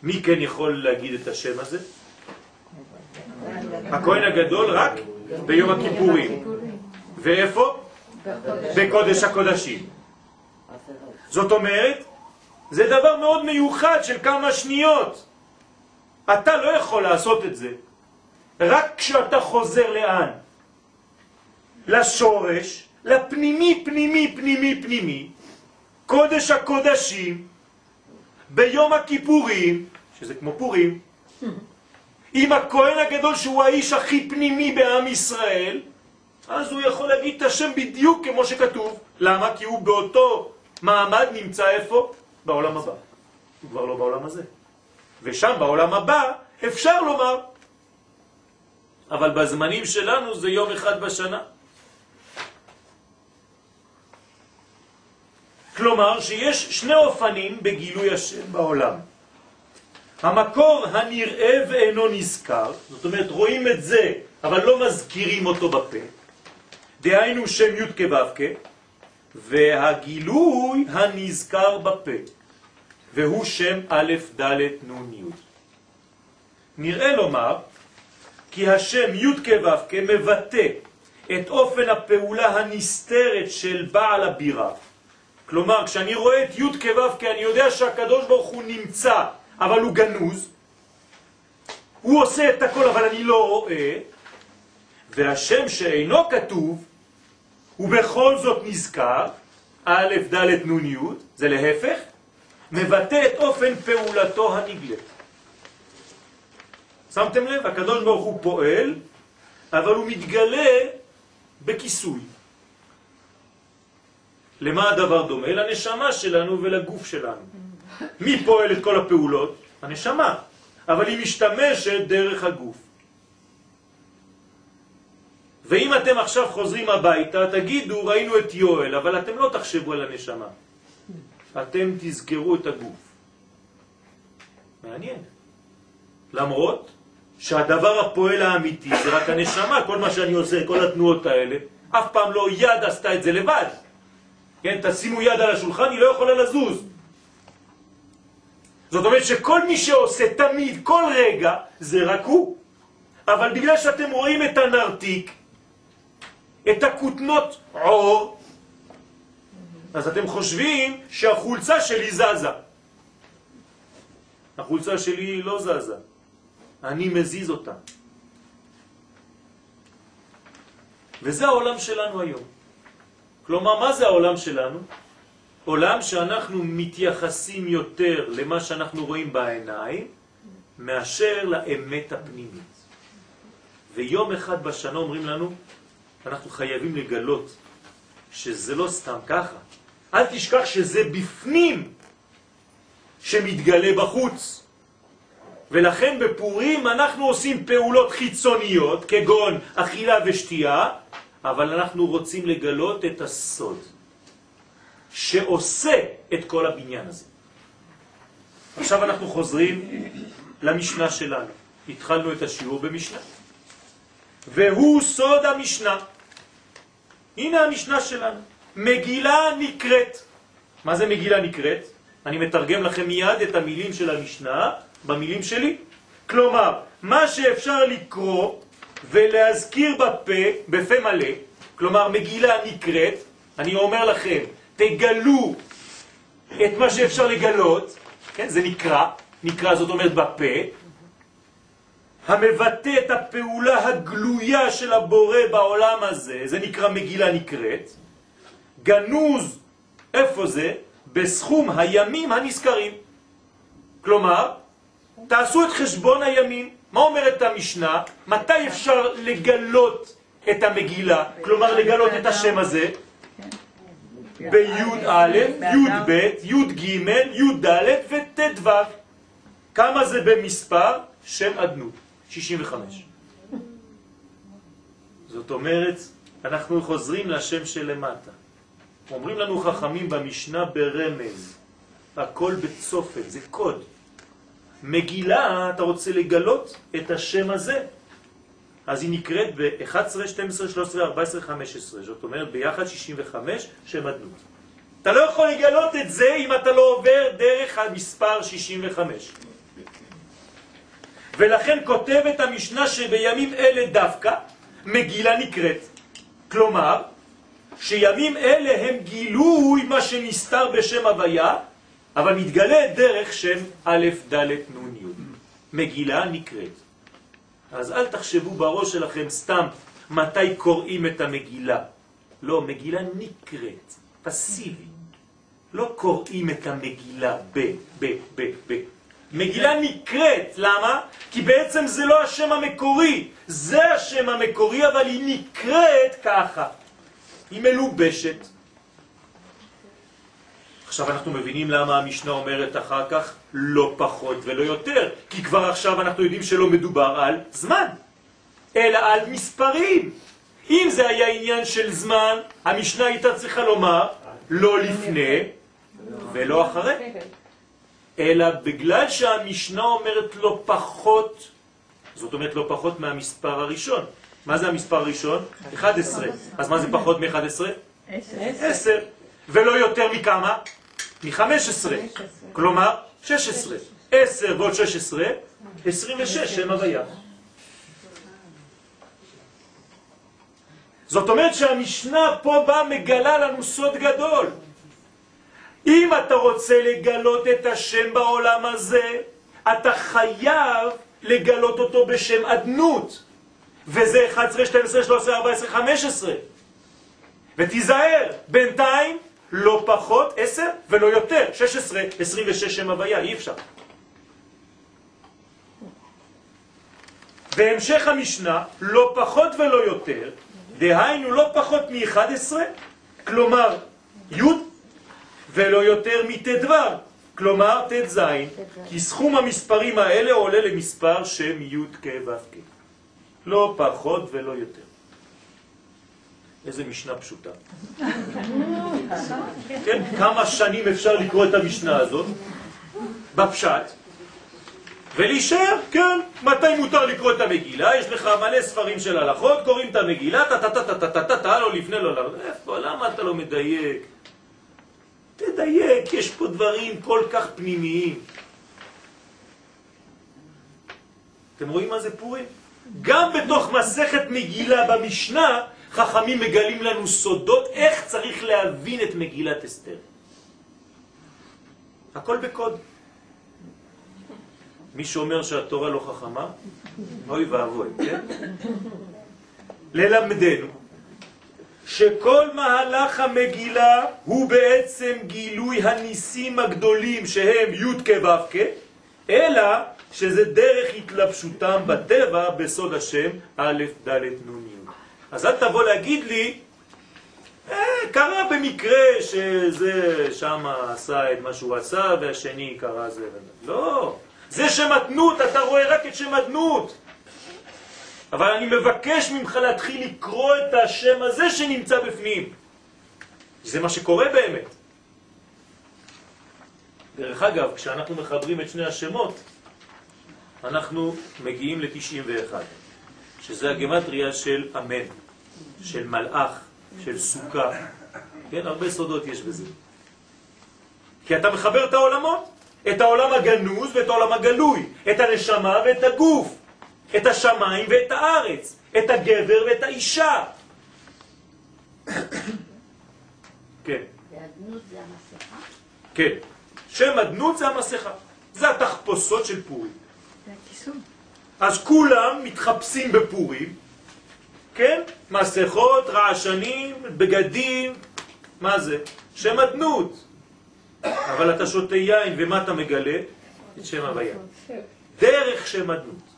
[SPEAKER 1] מי כן יכול להגיד את השם הזה? הכהן הגדול רק ביום הכיפורים. ואיפה? בקודש הקודשים. זאת אומרת, זה דבר מאוד מיוחד של כמה שניות. אתה לא יכול לעשות את זה רק כשאתה חוזר לאן? לשורש, לפנימי, פנימי, פנימי, פנימי, קודש הקודשים, ביום הכיפורים, שזה כמו פורים, עם הכהן הגדול שהוא האיש הכי פנימי בעם ישראל, אז הוא יכול להגיד את השם בדיוק כמו שכתוב. למה? כי הוא באותו מעמד נמצא איפה? בעולם הבא. הוא כבר לא בעולם הזה. ושם בעולם הבא אפשר לומר. אבל בזמנים שלנו זה יום אחד בשנה. כלומר שיש שני אופנים בגילוי השם בעולם. המקור הנראה ואינו נזכר, זאת אומרת רואים את זה אבל לא מזכירים אותו בפה, דהיינו שם י' כו' והגילוי הנזכר בפה, והוא שם א' ד' נ' י'. נראה לומר כי השם י' כו' מבטא את אופן הפעולה הנסתרת של בעל הבירה. כלומר, כשאני רואה את י' כו' אני יודע שהקדוש ברוך הוא נמצא, אבל הוא גנוז, הוא עושה את הכל אבל אני לא רואה, והשם שאינו כתוב, ובכל זאת נזכר, א', ד', נ', י', זה להפך, מבטא את אופן פעולתו הנגלית. שמתם לב? הקדוש ברוך הוא פועל, אבל הוא מתגלה בכיסוי. למה הדבר דומה? לנשמה שלנו ולגוף שלנו. מי פועל את כל הפעולות? הנשמה, אבל היא משתמשת דרך הגוף. ואם אתם עכשיו חוזרים הביתה, תגידו, ראינו את יואל, אבל אתם לא תחשבו על הנשמה. אתם תזכרו את הגוף. מעניין. למרות שהדבר הפועל האמיתי זה רק הנשמה, כל מה שאני עושה, כל התנועות האלה, אף פעם לא יד עשתה את זה לבד. כן, תשימו יד על השולחן, היא לא יכולה לזוז. זאת אומרת שכל מי שעושה תמיד, כל רגע, זה רק הוא. אבל בגלל שאתם רואים את הנרתיק, את הכותנות עור, אז אתם חושבים שהחולצה שלי זזה. החולצה שלי לא זזה, אני מזיז אותה. וזה העולם שלנו היום. כלומר, מה זה העולם שלנו? עולם שאנחנו מתייחסים יותר למה שאנחנו רואים בעיניים, מאשר לאמת הפנימית. ויום אחד בשנה אומרים לנו, אנחנו חייבים לגלות שזה לא סתם ככה. אל תשכח שזה בפנים שמתגלה בחוץ. ולכן בפורים אנחנו עושים פעולות חיצוניות, כגון אכילה ושתייה, אבל אנחנו רוצים לגלות את הסוד שעושה את כל הבניין הזה. עכשיו אנחנו חוזרים למשנה שלנו. התחלנו את השיעור במשנה. והוא סוד המשנה. הנה המשנה שלנו. מגילה נקראת. מה זה מגילה נקראת? אני מתרגם לכם מיד את המילים של המשנה במילים שלי. כלומר, מה שאפשר לקרוא ולהזכיר בפה, בפה מלא, כלומר מגילה נקראת, אני אומר לכם, תגלו את מה שאפשר לגלות, כן, זה נקרא, נקרא זאת אומרת בפה, המבטא את הפעולה הגלויה של הבורא בעולם הזה, זה נקרא מגילה נקראת, גנוז, איפה זה? בסכום הימים הנזכרים. כלומר, תעשו את חשבון הימים. מה אומרת המשנה? מתי אפשר לגלות את המגילה? כלומר, לגלות את השם הזה? בי' א', י' ב', י' ג', י' ד' וט' ו'. כמה זה במספר? שם אדנות, 65. זאת אומרת, אנחנו חוזרים לשם שלמטה. אומרים לנו חכמים במשנה ברמז, הכל בצופת, זה קוד. מגילה, אתה רוצה לגלות את השם הזה. אז היא נקראת ב-11, 12, 13, 14, 15. זאת אומרת, ביחד 65 שם אדנות. אתה לא יכול לגלות את זה אם אתה לא עובר דרך המספר 65. ולכן כותבת המשנה שבימים אלה דווקא מגילה נקראת. כלומר, שימים אלה הם גילוי מה שנסתר בשם הוויה, אבל מתגלה דרך שם א', ד', נ', י'. מגילה נקראת. אז אל תחשבו בראש שלכם סתם מתי קוראים את המגילה. לא, מגילה נקראת, פסיבי. לא קוראים את המגילה ב, ב, ב, ב. מגילה נקראת, למה? כי בעצם זה לא השם המקורי, זה השם המקורי, אבל היא נקראת ככה. היא מלובשת. עכשיו אנחנו מבינים למה המשנה אומרת אחר כך לא פחות ולא יותר, כי כבר עכשיו אנחנו יודעים שלא מדובר על זמן, אלא על מספרים. אם זה היה עניין של זמן, המשנה הייתה צריכה לומר לא לפני ולא אחרי. אלא בגלל שהמשנה אומרת לא פחות, זאת אומרת לא פחות מהמספר הראשון. מה זה המספר הראשון? 11. אז מה זה פחות מ-11? 10. ולא יותר מכמה? מ-15. כלומר, 16. 10 ועוד 16, 26 שם הוויה. זאת אומרת שהמשנה פה באה מגלה לנו סוד גדול. אם אתה רוצה לגלות את השם בעולם הזה, אתה חייב לגלות אותו בשם אדנות. וזה 11, 12, 13, 14, 15. ותיזהר, בינתיים לא פחות 10 ולא יותר, 16, 26 שם הוויה, אי אפשר. בהמשך המשנה, לא פחות ולא יותר, דהיינו לא פחות מ-11, כלומר י' ולא יותר מט"ו, כלומר ט"ז, כי סכום המספרים האלה עולה למספר שם י' כ' ו'. לא פחות ולא יותר. איזה משנה פשוטה. כן, כמה שנים אפשר לקרוא את המשנה הזאת בפשט ולהישאר, כן, מתי מותר לקרוא את המגילה, יש לך מלא ספרים של הלכות, קוראים את המגילה, טה טה טה טה טה טה טה, לא לפני לא, למה אתה לא מדייק? תדייק, יש פה דברים כל כך פנימיים. אתם רואים מה זה פורים? גם בתוך מסכת מגילה במשנה, חכמים מגלים לנו סודות איך צריך להבין את מגילת אסתר. הכל בקוד. מי שאומר שהתורה לא חכמה, אוי ואבוי, כן? ללמדנו שכל מהלך המגילה הוא בעצם גילוי הניסים הגדולים שהם י' כ' ו' כ', אלא שזה דרך התלבשותם בטבע בסוד השם א' ד' נ' י'. אז אל תבוא להגיד לי, אה, קרה במקרה שזה שם עשה את מה שהוא עשה והשני קרה זה. לא, זה שם אדנות, אתה רואה רק את שם אדנות. אבל אני מבקש ממך להתחיל לקרוא את השם הזה שנמצא בפנים. זה מה שקורה באמת. דרך אגב, כשאנחנו מחברים את שני השמות, אנחנו מגיעים ל-91, שזה הגמטריה של אמן, של מלאך, של סוכה. כן, הרבה סודות יש בזה. כי אתה מחבר את העולמות, את העולם הגנוז ואת העולם הגלוי, את הנשמה ואת הגוף, את השמיים ואת הארץ, את הגבר ואת האישה. כן.
[SPEAKER 3] והדנות זה המסכה?
[SPEAKER 1] כן. שם אדנות זה המסכה. זה התחפושות של פורים.
[SPEAKER 2] זה הכיסוי.
[SPEAKER 1] אז כולם מתחפשים בפורים, כן? מסכות, רעשנים, בגדים, מה זה? שם אדנות. אבל אתה שותה יין ומה אתה מגלה? את שם הוויה. דרך שם אדנות.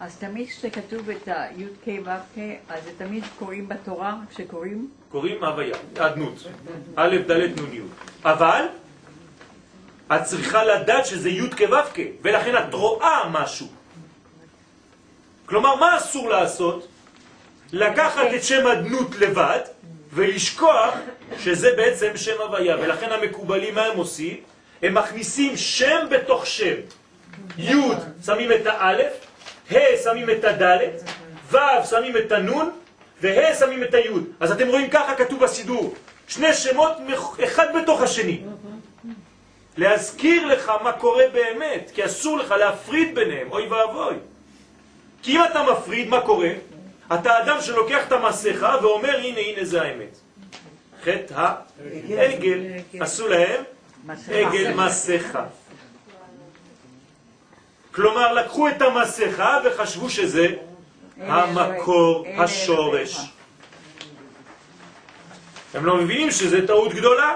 [SPEAKER 2] אז תמיד כשכתוב את ה-י"ק ו"ק, אז זה תמיד קוראים בתורה, כשקוראים,
[SPEAKER 1] קוראים הוויה, אדנות. א', ד', נ', י'. אבל את צריכה לדעת שזה י' כו' ולכן את רואה משהו. כלומר, מה אסור לעשות? לקחת את שם אדנות לבד ולשכוח שזה בעצם שם הוויה. ולכן המקובלים, מה הם עושים? הם מכניסים שם בתוך שם. י' שמים את האלף, ה' שמים את הדלת, ו' שמים את הנון, וה' שמים את הי'. אז אתם רואים ככה כתוב בסידור. שני שמות אחד בתוך השני. להזכיר לך מה קורה באמת, כי אסור לך להפריד ביניהם, אוי ואבוי. כי אם אתה מפריד, מה קורה? אתה אדם שלוקח את המסכה ואומר, הנה, הנה זה האמת. חטא העגל, עשו להם. עגל מסכה. כלומר, לקחו את המסכה וחשבו שזה המקור, השורש. הם לא מבינים שזה טעות גדולה.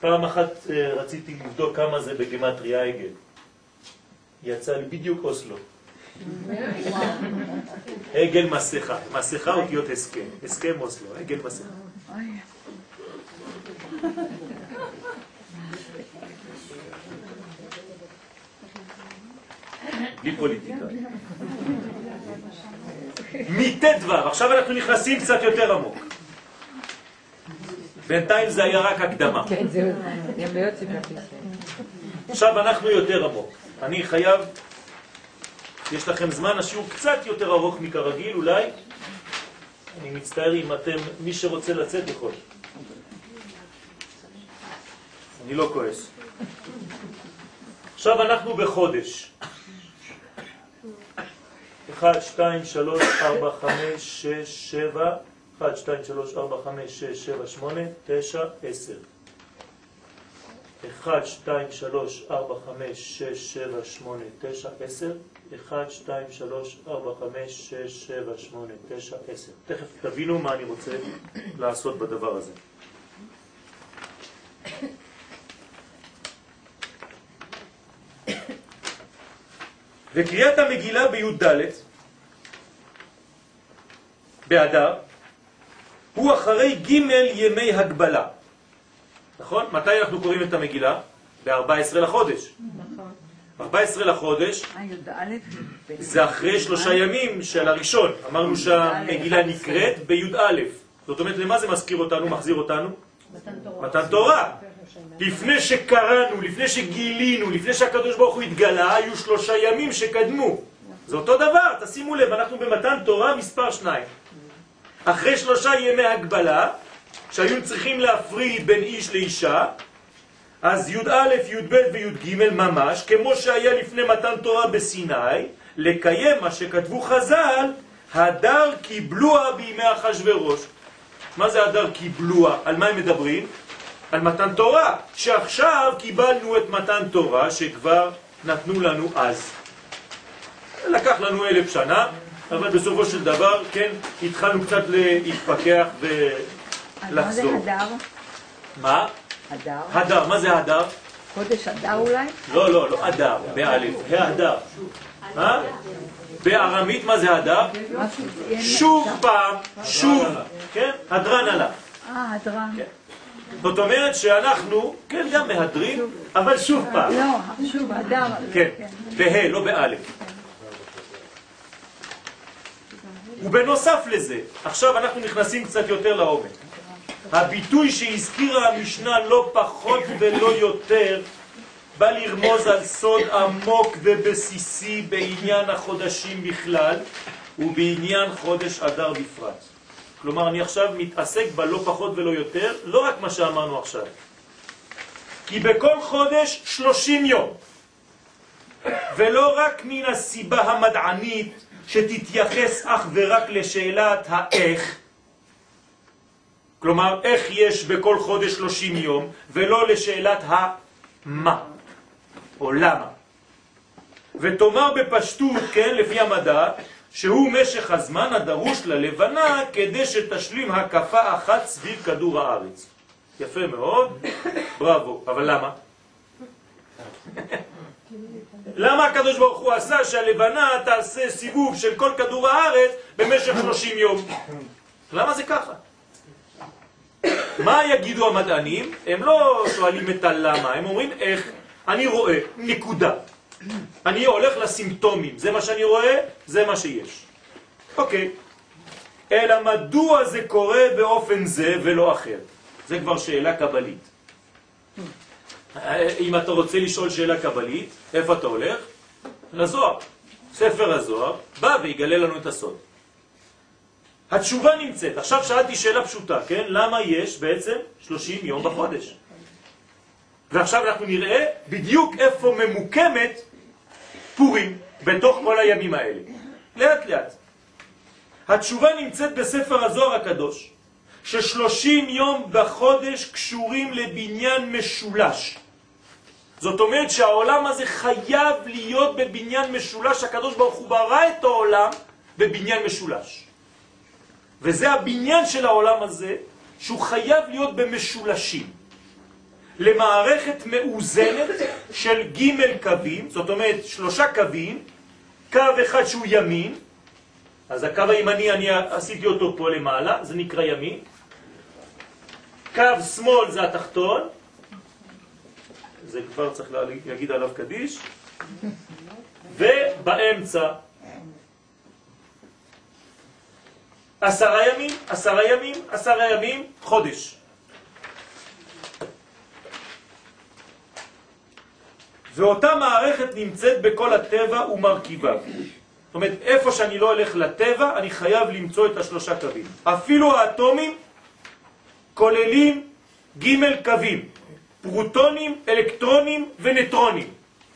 [SPEAKER 1] פעם אחת אה, רציתי לבדוק כמה זה בגמטריה עגל. יצא לי בדיוק אוסלו. עגל מסכה, מסכה אותיות הסכם, הסכם אוסלו, עגל מסכה. בלי פוליטיקה. מט"ו, עכשיו אנחנו נכנסים קצת יותר עמוק. בינתיים זה היה רק הקדמה.
[SPEAKER 4] כן, לא.
[SPEAKER 1] עכשיו אנחנו יותר עמוק. אני חייב, יש לכם זמן, השיעור קצת יותר ארוך מכרגיל אולי. אני מצטער אם אתם, מי שרוצה לצאת יכול. אני לא כועס. עכשיו אנחנו בחודש. 1, 2, 3, 4, 5, 6, 7, 1, 2, 3, 4, 5, 6, 7, 8, 9, 10. 1, 2, 3, 4, 5, 6, 7, 8, 9, 10. 1, 2, 3, 4, 5, 6, 7, 8, 9, 10. תכף תבינו מה אני רוצה לעשות בדבר הזה. וקריאת המגילה בי"ד באדר הוא אחרי ג' ימי הגבלה. נכון? מתי אנחנו קוראים את המגילה? ב-14 לחודש.
[SPEAKER 2] נכון.
[SPEAKER 1] 14 לחודש. זה אחרי שלושה ימים של הראשון. אמרנו שהמגילה נקראת בי"א. זאת אומרת, למה זה מזכיר אותנו, מחזיר אותנו? מתן תורה. לפני שקראנו, לפני שגילינו, לפני שהקדוש ברוך הוא התגלה, היו שלושה ימים שקדמו. זה אותו דבר, תשימו לב, אנחנו במתן תורה מספר שניים. אחרי שלושה ימי הגבלה, שהיו צריכים להפריד בין איש לאישה, אז י"א, י"ב וי"ג ממש, כמו שהיה לפני מתן תורה בסיני, לקיים מה שכתבו חז"ל, הדר קיבלוה בימי אחשורוש. מה זה הדר קיבלוה? על מה הם מדברים? על מתן תורה, שעכשיו קיבלנו את מתן תורה שכבר נתנו לנו אז. לקח לנו אלף שנה, אבל בסופו של דבר, כן, התחלנו קצת להתפכח
[SPEAKER 2] אז מה זה
[SPEAKER 1] ולחזור.
[SPEAKER 2] הדר?
[SPEAKER 1] מה?
[SPEAKER 2] הדר?
[SPEAKER 1] הדר, מה זה הדר?
[SPEAKER 2] חודש הדר אולי?
[SPEAKER 1] לא, לא, לא, הדר, באלף, ההדר. אה? בארמית מה זה הדר? שוב פעם, שוב, כן? הדרן עלה.
[SPEAKER 2] אה, הדרן.
[SPEAKER 1] זאת אומרת שאנחנו, כן, גם מהדרים, אבל שוב פעם,
[SPEAKER 2] לא, שוב, אדר.
[SPEAKER 1] כן, בה', לא באלף. ובנוסף לזה, עכשיו אנחנו נכנסים קצת יותר לעומק. הביטוי שהזכירה המשנה לא פחות ולא יותר בא לרמוז על סוד עמוק ובסיסי בעניין החודשים בכלל ובעניין חודש אדר בפרט. כלומר, אני עכשיו מתעסק בלא פחות ולא יותר, לא רק מה שאמרנו עכשיו. כי בכל חודש 30 יום, ולא רק מן הסיבה המדענית שתתייחס אך ורק לשאלת האיך, כלומר, איך יש בכל חודש 30 יום, ולא לשאלת המה, או למה. ותאמר בפשטות, כן, לפי המדע, שהוא משך הזמן הדרוש ללבנה כדי שתשלים הקפה אחת סביב כדור הארץ. יפה מאוד, בראבו, אבל למה? למה הקדוש ברוך הוא עשה שהלבנה תעשה סיבוב של כל כדור הארץ במשך 30 יום? למה זה ככה? מה יגידו המדענים? הם לא שואלים את הלמה, הם אומרים איך. אני רואה, נקודה. אני הולך לסימפטומים, זה מה שאני רואה, זה מה שיש. אוקיי. אלא מדוע זה קורה באופן זה ולא אחר? זה כבר שאלה קבלית. אם אתה רוצה לשאול שאלה קבלית, איפה אתה הולך? לזוהר. ספר הזוהר בא ויגלה לנו את הסוד. התשובה נמצאת. עכשיו שאלתי שאלה פשוטה, כן? למה יש בעצם 30 יום בחודש? ועכשיו אנחנו נראה בדיוק איפה ממוקמת פורים בתוך כל הימים האלה. לאט לאט. התשובה נמצאת בספר הזוהר הקדוש, ששלושים יום בחודש קשורים לבניין משולש. זאת אומרת שהעולם הזה חייב להיות בבניין משולש, הקדוש ברוך הוא ברא את העולם בבניין משולש. וזה הבניין של העולם הזה, שהוא חייב להיות במשולשים. למערכת מאוזנת של ג' קווים, זאת אומרת שלושה קווים, קו אחד שהוא ימין, אז הקו הימני אני עשיתי אותו פה למעלה, זה נקרא ימין, קו שמאל זה התחתון, זה כבר צריך להגיד עליו קדיש, ובאמצע עשרה ימים, עשרה ימים, עשרה ימים, חודש. ואותה מערכת נמצאת בכל הטבע ומרכיביו. זאת אומרת, איפה שאני לא הולך לטבע, אני חייב למצוא את השלושה קווים. אפילו האטומים כוללים ג' קווים, פרוטונים, אלקטרונים ונטרונים.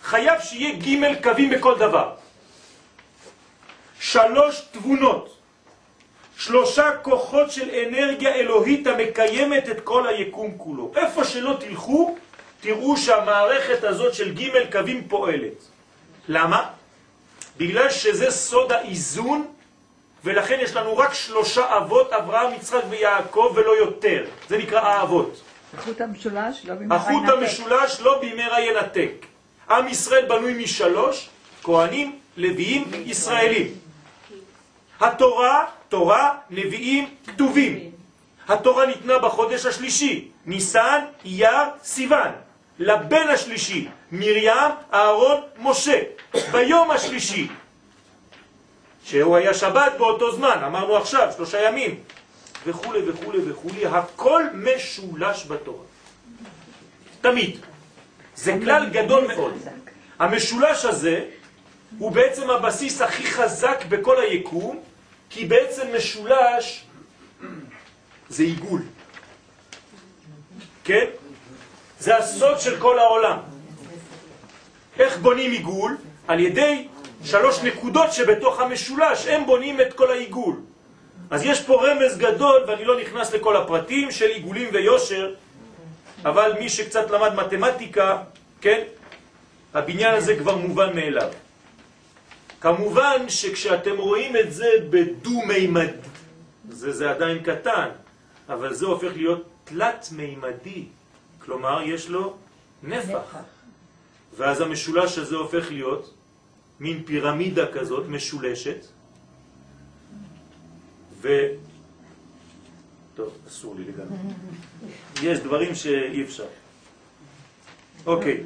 [SPEAKER 1] חייב שיהיה ג' קווים בכל דבר. שלוש תבונות, שלושה כוחות של אנרגיה אלוהית המקיימת את כל היקום כולו. איפה שלא תלכו, תראו שהמערכת הזאת של ג' קווים פועלת. למה? בגלל שזה סוד האיזון, ולכן יש לנו רק שלושה אבות, אברהם, יצחק ויעקב, ולא יותר. זה נקרא האבות.
[SPEAKER 2] החוט המשולש לא במהרה
[SPEAKER 1] החוט
[SPEAKER 2] ינתק.
[SPEAKER 1] המשולש לא במהרה ינתק. עם ישראל בנוי משלוש, כהנים, לוויים, ישראלים. התורה, תורה, נביאים, כתובים. התורה ניתנה בחודש השלישי, ניסן, אייר, סיוון. לבן השלישי, מרים, אהרון, משה. ביום השלישי, שהוא היה שבת באותו זמן, אמרנו עכשיו, שלושה ימים, וכו' וכו' וכו', הכל משולש בתורה. תמיד. זה כלל גדול מאוד. המשולש הזה הוא בעצם הבסיס הכי חזק בכל היקום, כי בעצם משולש זה עיגול. כן? זה הסוד של כל העולם. איך בונים עיגול? על ידי שלוש נקודות שבתוך המשולש, הם בונים את כל העיגול. אז יש פה רמז גדול, ואני לא נכנס לכל הפרטים של עיגולים ויושר, אבל מי שקצת למד מתמטיקה, כן, הבניין הזה כבר מובן מאליו. כמובן שכשאתם רואים את זה בדו-מימד, זה, זה עדיין קטן, אבל זה הופך להיות תלת-מימדי, כלומר יש לו נפח. ואז המשולש הזה הופך להיות מין פירמידה כזאת משולשת, טוב, אסור לי לגמרי. יש דברים שאי אפשר. אוקיי.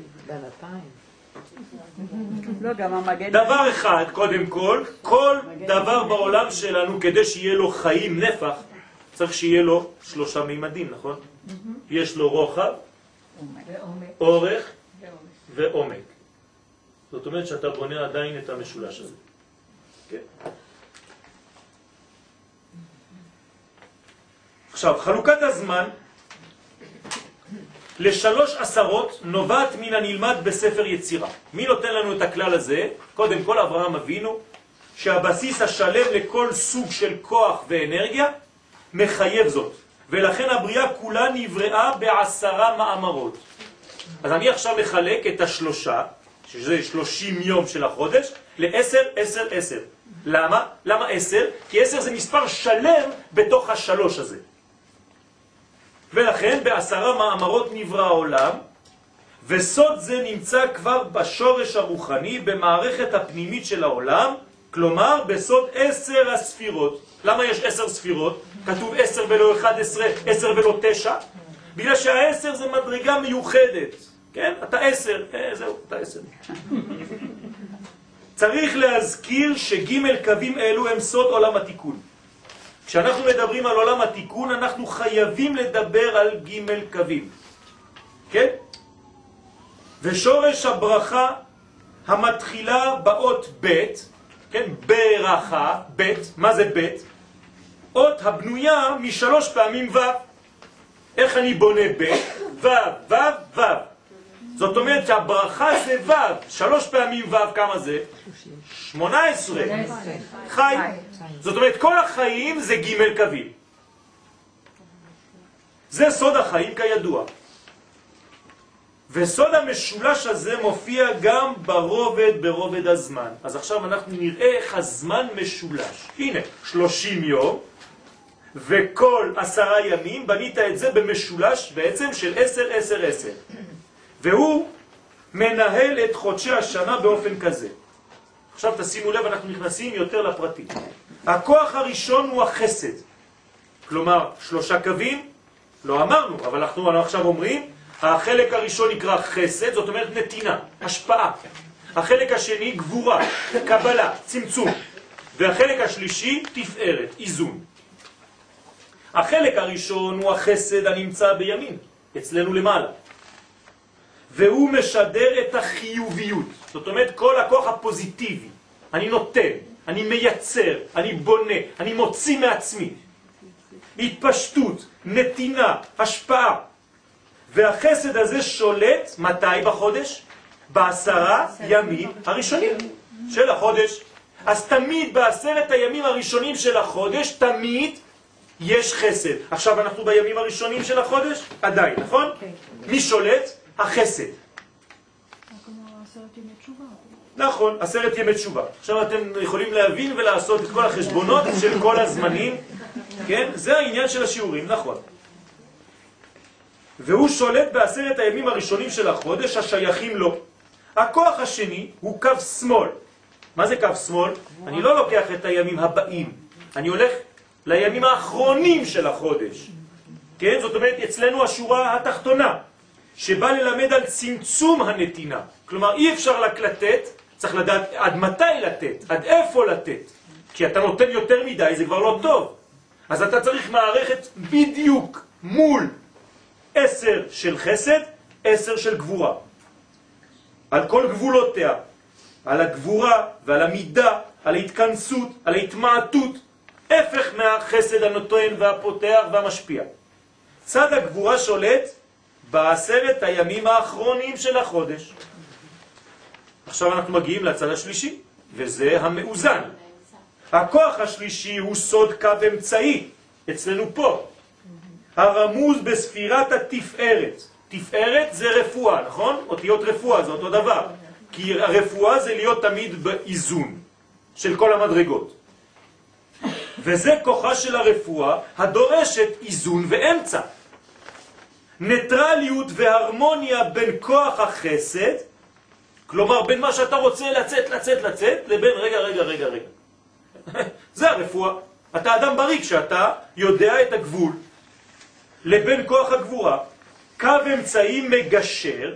[SPEAKER 2] לא.
[SPEAKER 1] דבר אחד, קודם כל, כל דבר בעולם שלנו, כדי שיהיה לו חיים, נפח, צריך שיהיה לו שלושה מימדים, נכון? יש לו רוחב, אורך ועומק. זאת אומרת שאתה בונה עדיין את המשולש הזה. כן? עכשיו, חלוקת הזמן לשלוש עשרות נובעת מן הנלמד בספר יצירה. מי נותן לנו את הכלל הזה? קודם כל אברהם אבינו, שהבסיס השלם לכל סוג של כוח ואנרגיה מחייב זאת. ולכן הבריאה כולה נבראה בעשרה מאמרות. אז אני עכשיו מחלק את השלושה, שזה שלושים יום של החודש, לעשר, עשר, עשר. למה? למה עשר? כי עשר זה מספר שלם בתוך השלוש הזה. ולכן בעשרה מאמרות נברא העולם, וסוד זה נמצא כבר בשורש הרוחני, במערכת הפנימית של העולם, כלומר בסוד עשר הספירות. למה יש עשר ספירות? כתוב עשר ולא אחד עשרה, עשר ולא תשע. בגלל שהעשר זה מדרגה מיוחדת. כן? אתה עשר, אה, זהו, אתה עשר. צריך להזכיר שג' קווים אלו הם סוד עולם התיקון. כשאנחנו מדברים על עולם התיקון, אנחנו חייבים לדבר על ג' קווים. כן? ושורש הברכה המתחילה באות ב', כן? ברכה, ב', מה זה ב'? אות הבנויה משלוש פעמים ו'. איך אני בונה ב'? ו', ו', ו'. זאת אומרת שהברכה זה ו', שלוש פעמים ו', כמה זה? שמונה עשרה. חי. זאת אומרת, כל החיים זה ג' קווים. זה סוד החיים כידוע. וסוד המשולש הזה מופיע גם ברובד, ברובד הזמן. אז עכשיו אנחנו נראה איך הזמן משולש. הנה, 30 יום, וכל עשרה ימים בנית את זה במשולש בעצם של 10, 10, 10. והוא מנהל את חודשי השנה באופן כזה. עכשיו תשימו לב, אנחנו נכנסים יותר לפרטים. הכוח הראשון הוא החסד. כלומר, שלושה קווים, לא אמרנו, אבל אנחנו עכשיו אומרים, החלק הראשון נקרא חסד, זאת אומרת נתינה, השפעה. החלק השני גבורה, קבלה, צמצום. והחלק השלישי תפארת, איזון. החלק הראשון הוא החסד הנמצא בימין, אצלנו למעלה. והוא משדר את החיוביות. זאת אומרת, כל הכוח הפוזיטיבי. אני נותן, אני מייצר, אני בונה, אני מוציא מעצמי. התפשטות, נתינה, השפעה. והחסד הזה שולט מתי בחודש? בעשרה ימים הראשונים של החודש. אז תמיד בעשרת הימים הראשונים של החודש, תמיד יש חסד. עכשיו אנחנו בימים הראשונים של החודש? עדיין, נכון?
[SPEAKER 2] כן.
[SPEAKER 1] מי שולט? החסד. נכון, עשרת ימי תשובה. עכשיו אתם יכולים להבין ולעשות את כל החשבונות של כל הזמנים, כן? זה העניין של השיעורים, נכון. והוא שולט בעשרת הימים הראשונים של החודש השייכים לו. הכוח השני הוא קו שמאל. מה זה קו שמאל? אני לא לוקח את הימים הבאים, אני הולך לימים האחרונים של החודש. כן? זאת אומרת, אצלנו השורה התחתונה. שבא ללמד על צמצום הנתינה. כלומר, אי אפשר רק לתת, צריך לדעת עד מתי לתת, עד איפה לתת. כי אתה נותן יותר מדי, זה כבר לא טוב. אז אתה צריך מערכת בדיוק מול עשר של חסד, עשר של גבורה. על כל גבולותיה, על הגבורה ועל המידה, על ההתכנסות, על ההתמעטות, הפך מהחסד הנותן והפותח והמשפיע. צד הגבורה שולט בעשרת הימים האחרונים של החודש. עכשיו אנחנו מגיעים לצד השלישי, וזה המאוזן. הכוח השלישי הוא סוד קו אמצעי, אצלנו פה. הרמוז בספירת התפארת. תפארת זה רפואה, נכון? אותיות רפואה זה אותו דבר. כי הרפואה זה להיות תמיד באיזון של כל המדרגות. וזה כוחה של הרפואה הדורשת איזון ואמצע. ניטרליות והרמוניה בין כוח החסד, כלומר בין מה שאתה רוצה לצאת, לצאת, לצאת, לבין רגע, רגע, רגע, רגע. זה הרפואה. אתה אדם בריא כשאתה יודע את הגבול לבין כוח הגבורה. קו אמצעי מגשר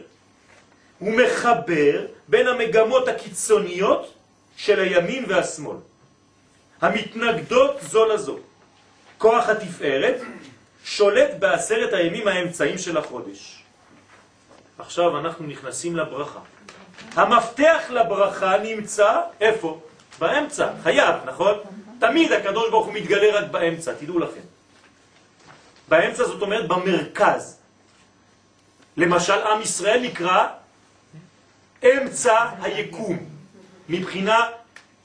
[SPEAKER 1] ומחבר בין המגמות הקיצוניות של הימין והשמאל, המתנגדות זו לזו. כוח התפארת שולט בעשרת הימים האמצעיים של החודש. עכשיו אנחנו נכנסים לברכה. המפתח לברכה נמצא איפה? באמצע, חייב, נכון? תמיד הקדוש ברוך הוא מתגלה רק באמצע, תדעו לכם. באמצע זאת אומרת במרכז. למשל, עם ישראל נקרא אמצע היקום, מבחינה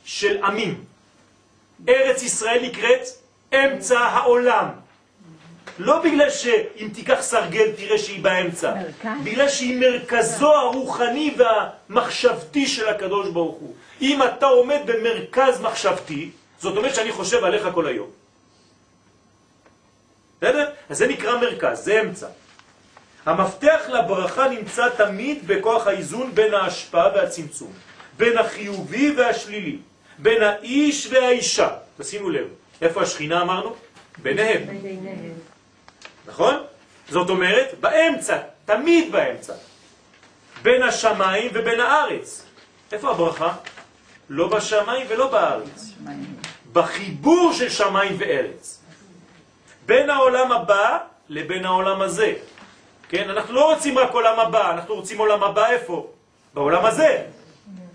[SPEAKER 1] של עמים. ארץ ישראל נקראת אמצע העולם. לא בגלל שאם תיקח סרגל תראה שהיא באמצע,
[SPEAKER 2] מרכז.
[SPEAKER 1] בגלל שהיא מרכזו הרוחני והמחשבתי של הקדוש ברוך הוא. אם אתה עומד במרכז מחשבתי, זאת אומרת שאני חושב עליך כל היום. בסדר? אז זה נקרא מרכז, זה אמצע. המפתח לברכה נמצא תמיד בכוח האיזון בין ההשפעה והצמצום, בין החיובי והשלילי, בין האיש והאישה. תשימו לב, איפה השכינה אמרנו? ביניהם. נכון? זאת אומרת, באמצע, תמיד באמצע. בין השמיים ובין הארץ. איפה הברכה? לא בשמיים ולא בארץ. בחיבור של שמיים וארץ. בין העולם הבא לבין העולם הזה. כן? אנחנו לא רוצים רק עולם הבא, אנחנו רוצים עולם הבא איפה? בעולם הזה.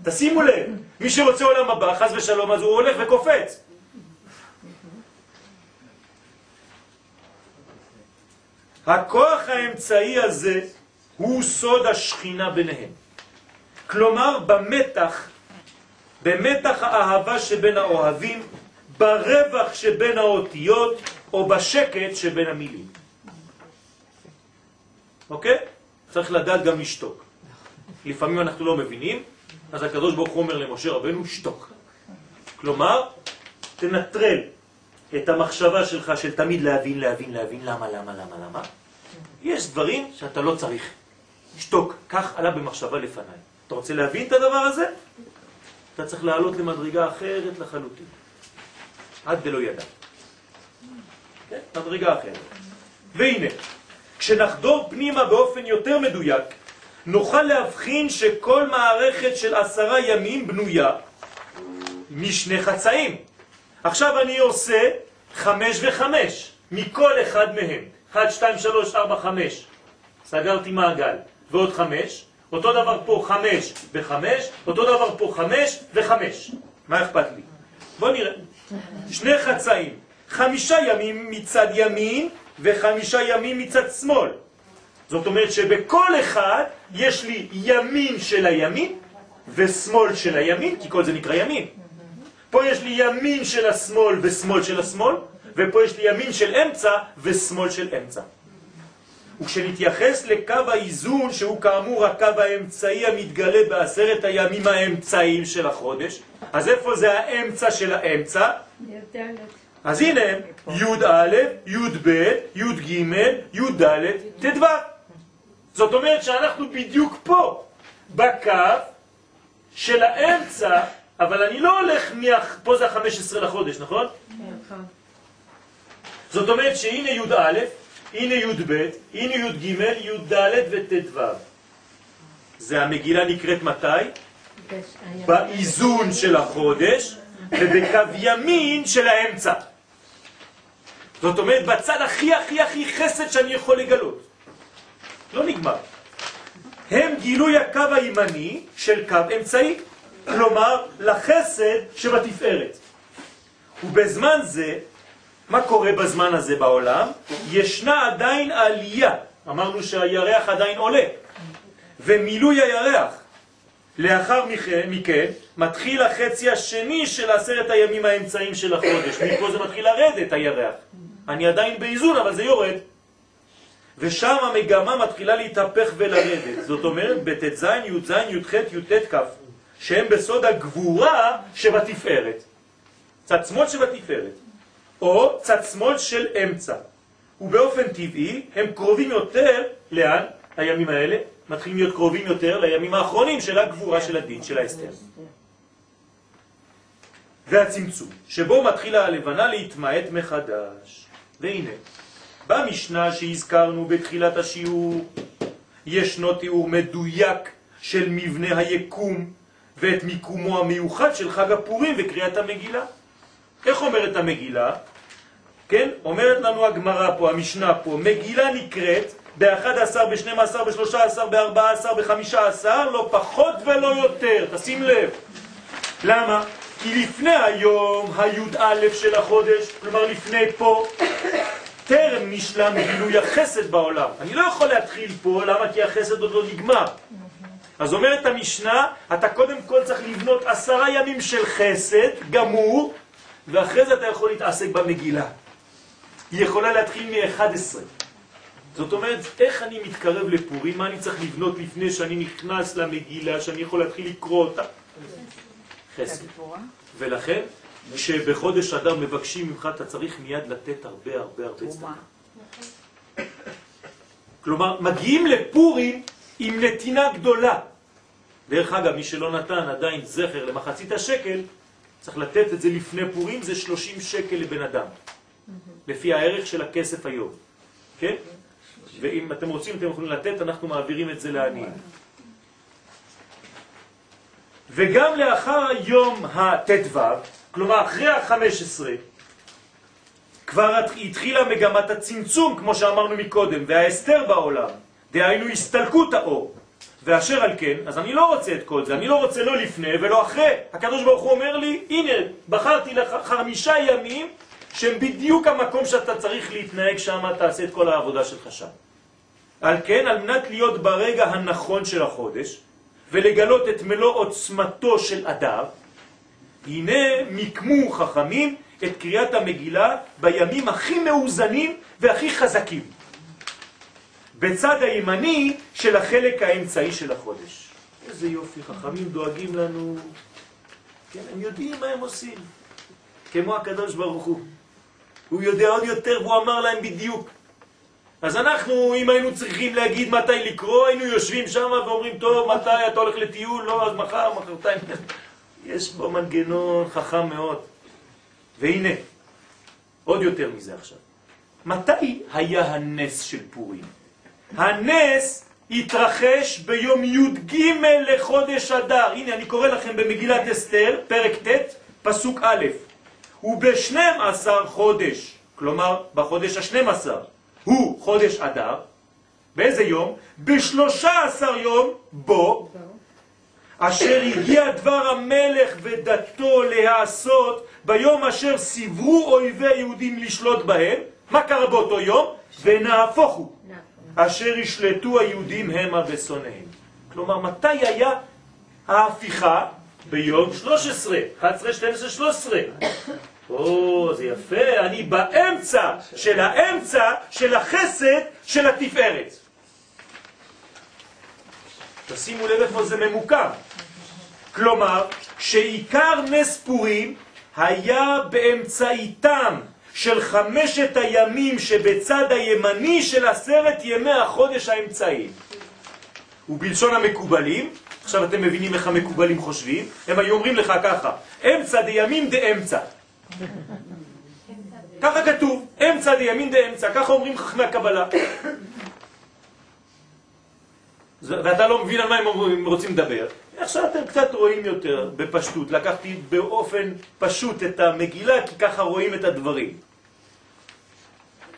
[SPEAKER 1] תשימו לב, מי שרוצה עולם הבא, חז ושלום, אז הוא הולך וקופץ. הכוח האמצעי הזה הוא סוד השכינה ביניהם. כלומר, במתח, במתח האהבה שבין האוהבים, ברווח שבין האותיות, או בשקט שבין המילים. אוקיי? צריך לדעת גם לשתוק. לפעמים אנחנו לא מבינים, אז הקדוש ברוך הוא אומר למשה רבנו, שתוק. כלומר, תנטרל את המחשבה שלך של תמיד להבין, להבין, להבין, למה, למה, למה, למה. יש דברים שאתה לא צריך. שתוק, כך עלה במחשבה לפניי. אתה רוצה להבין את הדבר הזה? אתה צריך לעלות למדרגה אחרת לחלוטין. עד דלא ידע. כן? מדרגה אחרת. והנה, כשנחדור פנימה באופן יותר מדויק, נוכל להבחין שכל מערכת של עשרה ימים בנויה משני חצאים. עכשיו אני עושה חמש וחמש, מכל אחד מהם. אחד, שתיים, שלוש, ארבע, חמש. סגרתי מעגל. ועוד חמש. אותו דבר פה חמש וחמש, אותו דבר פה חמש וחמש. מה אכפת לי? בוא נראה. שני חצאים. חמישה ימים מצד ימין וחמישה ימים מצד שמאל. זאת אומרת שבכל אחד יש לי ימין של הימין ושמאל של הימין, כי כל זה נקרא ימין. פה יש לי ימין של השמאל ושמאל של השמאל, ופה יש לי ימין של אמצע ושמאל של אמצע. וכשנתייחס לקו האיזון, שהוא כאמור הקו האמצעי המתגלה בעשרת הימים האמצעיים של החודש, אז איפה זה האמצע של האמצע? אז הנה הם, י"א, י"ב, י"ג, י"ד, ט"ו. זאת אומרת שאנחנו בדיוק פה, בקו של האמצע, אבל אני לא הולך, מה... פה זה ה-15 לחודש, נכון? זאת אומרת שהנה י"א, הנה י"ב, הנה י"ג, י"ד וט"ו. זה המגילה נקראת מתי? באיזון של החודש ובקו ימין של האמצע. זאת אומרת, בצד הכי הכי הכי חסד שאני יכול לגלות. לא נגמר. הם גילוי הקו הימני של קו אמצעי, כלומר לחסד שבתפארת. ובזמן זה, מה קורה בזמן הזה בעולם? ישנה עדיין עלייה. אמרנו שהירח עדיין עולה. ומילוי הירח. לאחר מכן, מכן מתחיל החצי השני של עשרת הימים האמצעיים של החודש. מפה זה מתחיל לרדת הירח. אני עדיין באיזון, אבל זה יורד. ושם המגמה מתחילה להתהפך ולרדת. זאת אומרת, בט"ז, י"ז, י"ח, י"ט, כ', שהם בסוד הגבורה שבתפארת. צד שמאל שבתפארת, או צד שמאל של אמצע. ובאופן טבעי הם קרובים יותר, לאן? הימים האלה מתחילים להיות קרובים יותר לימים האחרונים של הגבורה של הדין, של האסתר. והצמצום, שבו מתחילה הלבנה להתמעט מחדש. והנה, במשנה שהזכרנו בתחילת השיעור ישנו תיאור מדויק של מבנה היקום ואת מיקומו המיוחד של חג הפורים וקריאת המגילה. איך אומרת המגילה? כן? אומרת לנו הגמרא פה, המשנה פה, מגילה נקראת ב-11, ב-12, ב-13, ב-14, ב-15, לא פחות ולא יותר, תשים לב. למה? כי לפני היום, הי"א של החודש, כלומר לפני פה, טרם נשלם גילוי החסד בעולם. אני לא יכול להתחיל פה, למה? כי החסד עוד לא נגמר. אז אומרת המשנה, אתה קודם כל צריך לבנות עשרה ימים של חסד, גמור, ואחרי זה אתה יכול להתעסק במגילה. היא יכולה להתחיל מ-11. זאת אומרת, איך אני מתקרב לפורים, מה אני צריך לבנות לפני שאני נכנס למגילה, שאני יכול להתחיל לקרוא אותה? חסד. ולכן, כשבחודש אדם מבקשים ממך, אתה צריך מיד לתת הרבה הרבה הרבה צדקה. כלומר, מגיעים לפורים עם נתינה גדולה. דרך אגב, מי שלא נתן עדיין זכר למחצית השקל, צריך לתת את זה לפני פורים, זה 30 שקל לבן אדם, לפי הערך של הכסף היום, כן? ואם אתם רוצים, אתם יכולים לתת, אנחנו מעבירים את זה לעניים. וגם לאחר יום הט"ו, כלומר אחרי ה-15, כבר התחילה מגמת הצמצום, כמו שאמרנו מקודם, וההסתר בעולם, דהיינו הסתלקות האור. ואשר על כן, אז אני לא רוצה את כל זה, אני לא רוצה לא לפני ולא אחרי. הקדוש ברוך הוא אומר לי, הנה, בחרתי לך חמישה ימים שהם בדיוק המקום שאתה צריך להתנהג שם, תעשה את כל העבודה שלך שם. על כן, על מנת להיות ברגע הנכון של החודש, ולגלות את מלוא עוצמתו של אדר, הנה מיקמו חכמים את קריאת המגילה בימים הכי מאוזנים והכי חזקים. בצד הימני של החלק האמצעי של החודש. איזה יופי, חכמים דואגים לנו, כן, הם יודעים מה הם עושים, כמו הקדוש ברוך הוא. הוא יודע עוד יותר והוא אמר להם בדיוק. אז אנחנו, אם היינו צריכים להגיד מתי לקרוא, היינו יושבים שם ואומרים, טוב, מתי אתה הולך לטיול? לא, אז מחר, מחרתיים. יש פה מנגנון חכם מאוד. והנה, עוד יותר מזה עכשיו. מתי היה הנס של פורים? הנס התרחש ביום י"ג לחודש אדר. הנה, אני קורא לכם במגילת אסתר, פרק ט', פסוק א', וב-12 חודש, כלומר בחודש ה-12, הוא חודש אדר, באיזה יום? ב-13 יום בו, אשר הגיע דבר המלך ודתו להעשות ביום אשר סיברו אויבי יהודים לשלוט בהם. מה קרה באותו יום? ונהפוך הוא. אשר ישלטו היהודים המה ושונאיהם. כלומר, מתי היה ההפיכה? ביום 13, 11, 12, 13. או, זה יפה, אני באמצע של האמצע של החסד של התפארת. תשימו לב איפה זה ממוקם. כלומר, שעיקר נס פורים היה באמצעיתם של חמשת הימים שבצד הימני של עשרת ימי החודש האמצעי. ובלשון המקובלים, עכשיו אתם מבינים איך המקובלים חושבים, הם היו אומרים לך ככה, אמצע דימים דאמצע. ככה כתוב, אמצע דימין דאמצע, ככה אומרים חכמי הקבלה. ואתה לא מבין על מה הם רוצים לדבר. עכשיו אתם קצת רואים יותר בפשטות, לקחתי באופן פשוט את המגילה, כי ככה רואים את הדברים.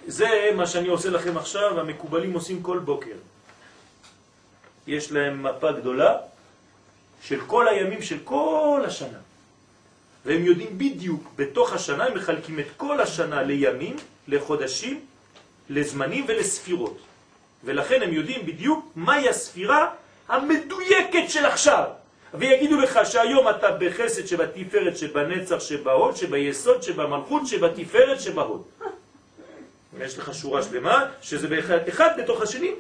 [SPEAKER 1] זה מה שאני עושה לכם עכשיו, המקובלים עושים כל בוקר. יש להם מפה גדולה של כל הימים של כל השנה. והם יודעים בדיוק, בתוך השנה הם מחלקים את כל השנה לימים, לחודשים, לזמנים ולספירות. ולכן הם יודעים בדיוק מהי הספירה המדויקת של עכשיו. ויגידו לך שהיום אתה בחסד שבתפארת שבנצח שבהוד שביסוד שבמלכות שבתפארת שבהוד. יש לך שורה שלמה שזה באחד, אחד בתוך השני,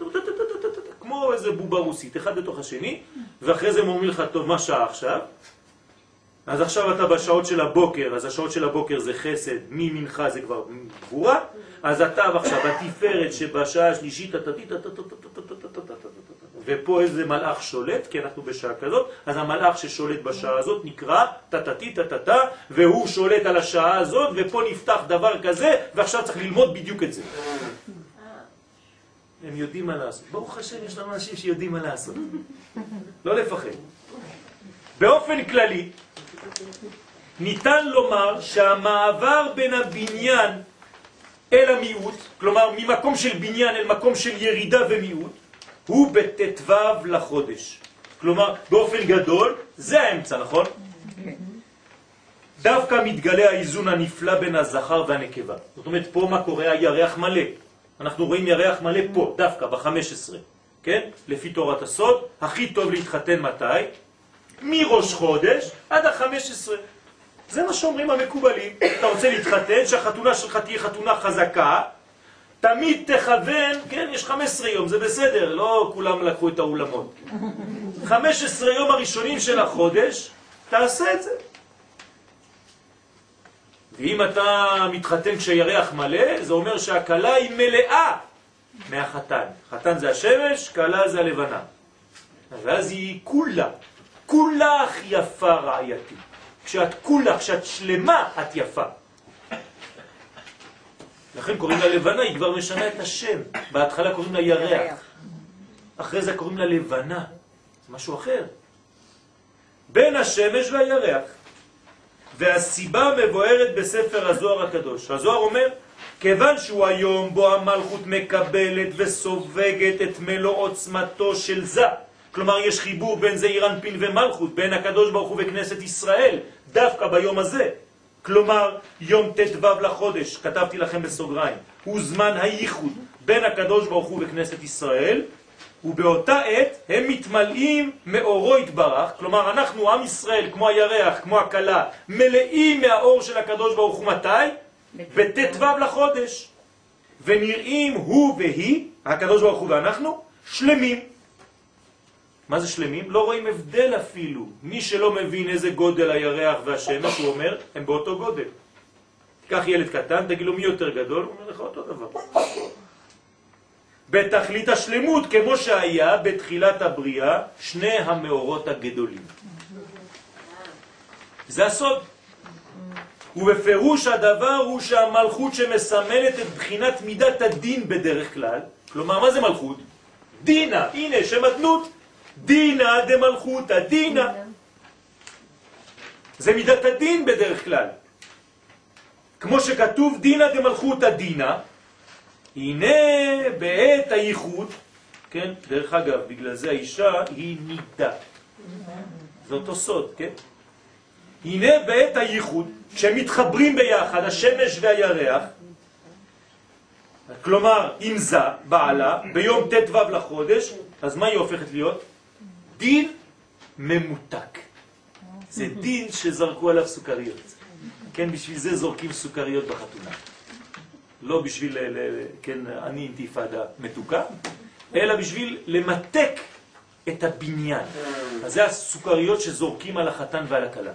[SPEAKER 1] כמו איזה בובה רוסית, אחד בתוך השני, ואחרי זה הם אומרים לך, טוב, מה שעה עכשיו? אז עכשיו אתה בשעות של הבוקר, אז השעות של הבוקר זה חסד, ממנחה זה כבר גבורה, אז אתה עכשיו בתפארת שבשעה השלישית, ופה איזה מלאך שולט, כי אנחנו בשעה כזאת, אז המלאך ששולט בשעה הזאת נקרא טטטי טטטה, והוא שולט על השעה הזאת, ופה נפתח דבר כזה, ועכשיו צריך ללמוד בדיוק את זה. הם יודעים מה לעשות. ברוך השם, יש לנו אנשים שיודעים מה לעשות. לא לפחד. באופן כללי, ניתן לומר שהמעבר בין הבניין אל המיעוט, כלומר ממקום של בניין אל מקום של ירידה ומיעוט, הוא בט"ו לחודש. כלומר, באופן גדול, זה האמצע, נכון? דווקא מתגלה האיזון הנפלא בין הזכר והנקבה. זאת אומרת, פה מה קורה? הירח מלא. אנחנו רואים ירח מלא פה, דווקא, ב-15, כן? לפי תורת הסוד, הכי טוב להתחתן מתי? מראש חודש עד ה-15. זה מה שאומרים המקובלים. אתה רוצה להתחתן, שהחתונה שלך תהיה חתונה חזקה, תמיד תכוון, כן, יש 15 יום, זה בסדר, לא כולם לקחו את האולמות. 15 יום הראשונים של החודש, תעשה את זה. ואם אתה מתחתן כשירח מלא, זה אומר שהקלה היא מלאה מהחתן. חתן זה השמש, קלה זה הלבנה. ואז היא כולה, כולך יפה רעייתי. כשאת כולה, כשאת שלמה, את יפה. לכן קוראים לה לבנה, היא כבר משנה את השם. בהתחלה קוראים לה ירח. אחרי זה קוראים לה לבנה. זה משהו אחר. בין השמש והירח. והסיבה מבוארת בספר הזוהר הקדוש. הזוהר אומר, כיוון שהוא היום בו המלכות מקבלת וסובגת את מלוא עוצמתו של זה, כלומר יש חיבור בין זעיר אנפין ומלכות, בין הקדוש ברוך הוא וכנסת ישראל, דווקא ביום הזה. כלומר, יום ט"ו לחודש, כתבתי לכם בסוגריים, הוא זמן הייחוד בין הקדוש ברוך הוא וכנסת ישראל, ובאותה עת הם מתמלאים מאורו התברך, כלומר אנחנו, עם ישראל, כמו הירח, כמו הקלה, מלאים מהאור של הקדוש ברוך הוא מתי? בט"ו לחודש. ונראים הוא והיא, הקדוש ברוך הוא ואנחנו, שלמים. מה זה שלמים? לא רואים הבדל אפילו. מי שלא מבין איזה גודל הירח והשמש, הוא אומר, הם באותו גודל. קח ילד קטן, תגיד לו מי יותר גדול, הוא אומר לך אותו דבר. בתכלית השלמות, כמו שהיה בתחילת הבריאה, שני המאורות הגדולים. זה הסוד. ובפירוש הדבר הוא שהמלכות שמסמלת את בחינת מידת הדין בדרך כלל, כלומר, מה זה מלכות? דינה, הנה, שם דינה דמלכותא, דינה. זה מידת הדין בדרך כלל. כמו שכתוב דינה דמלכותא דינה, הנה בעת הייחוד, כן, דרך אגב, בגלל זה האישה היא נידה. זה אותו סוד, כן? הנה בעת הייחוד, כשמתחברים ביחד, השמש והירח, כלומר, אם זה בעלה, ביום ט"ו לחודש, אז מה היא הופכת להיות? דין ממותק. זה דין שזרקו עליו סוכריות. כן, בשביל זה זורקים סוכריות בחתונה. לא בשביל, כן, אני אינתיפאדה מתוקה, אלא בשביל למתק את הבניין. אז זה הסוכריות שזורקים על החתן ועל הכלה.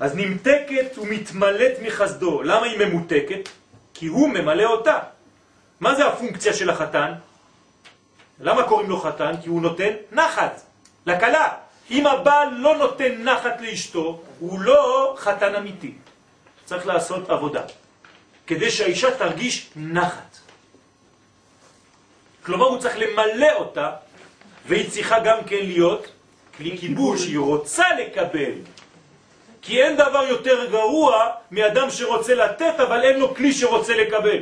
[SPEAKER 1] אז נמתקת ומתמלאת מחסדו. למה היא ממותקת? כי הוא ממלא אותה. מה זה הפונקציה של החתן? למה קוראים לו חתן? כי הוא נותן נחת לכלה. אם הבעל לא נותן נחת לאשתו, הוא לא חתן אמיתי. צריך לעשות עבודה, כדי שהאישה תרגיש נחת. כלומר, הוא צריך למלא אותה, והיא צריכה גם כן להיות כלי כיבוש, היא רוצה לקבל. כי אין דבר יותר גרוע מאדם שרוצה לתת, אבל אין לו כלי שרוצה לקבל.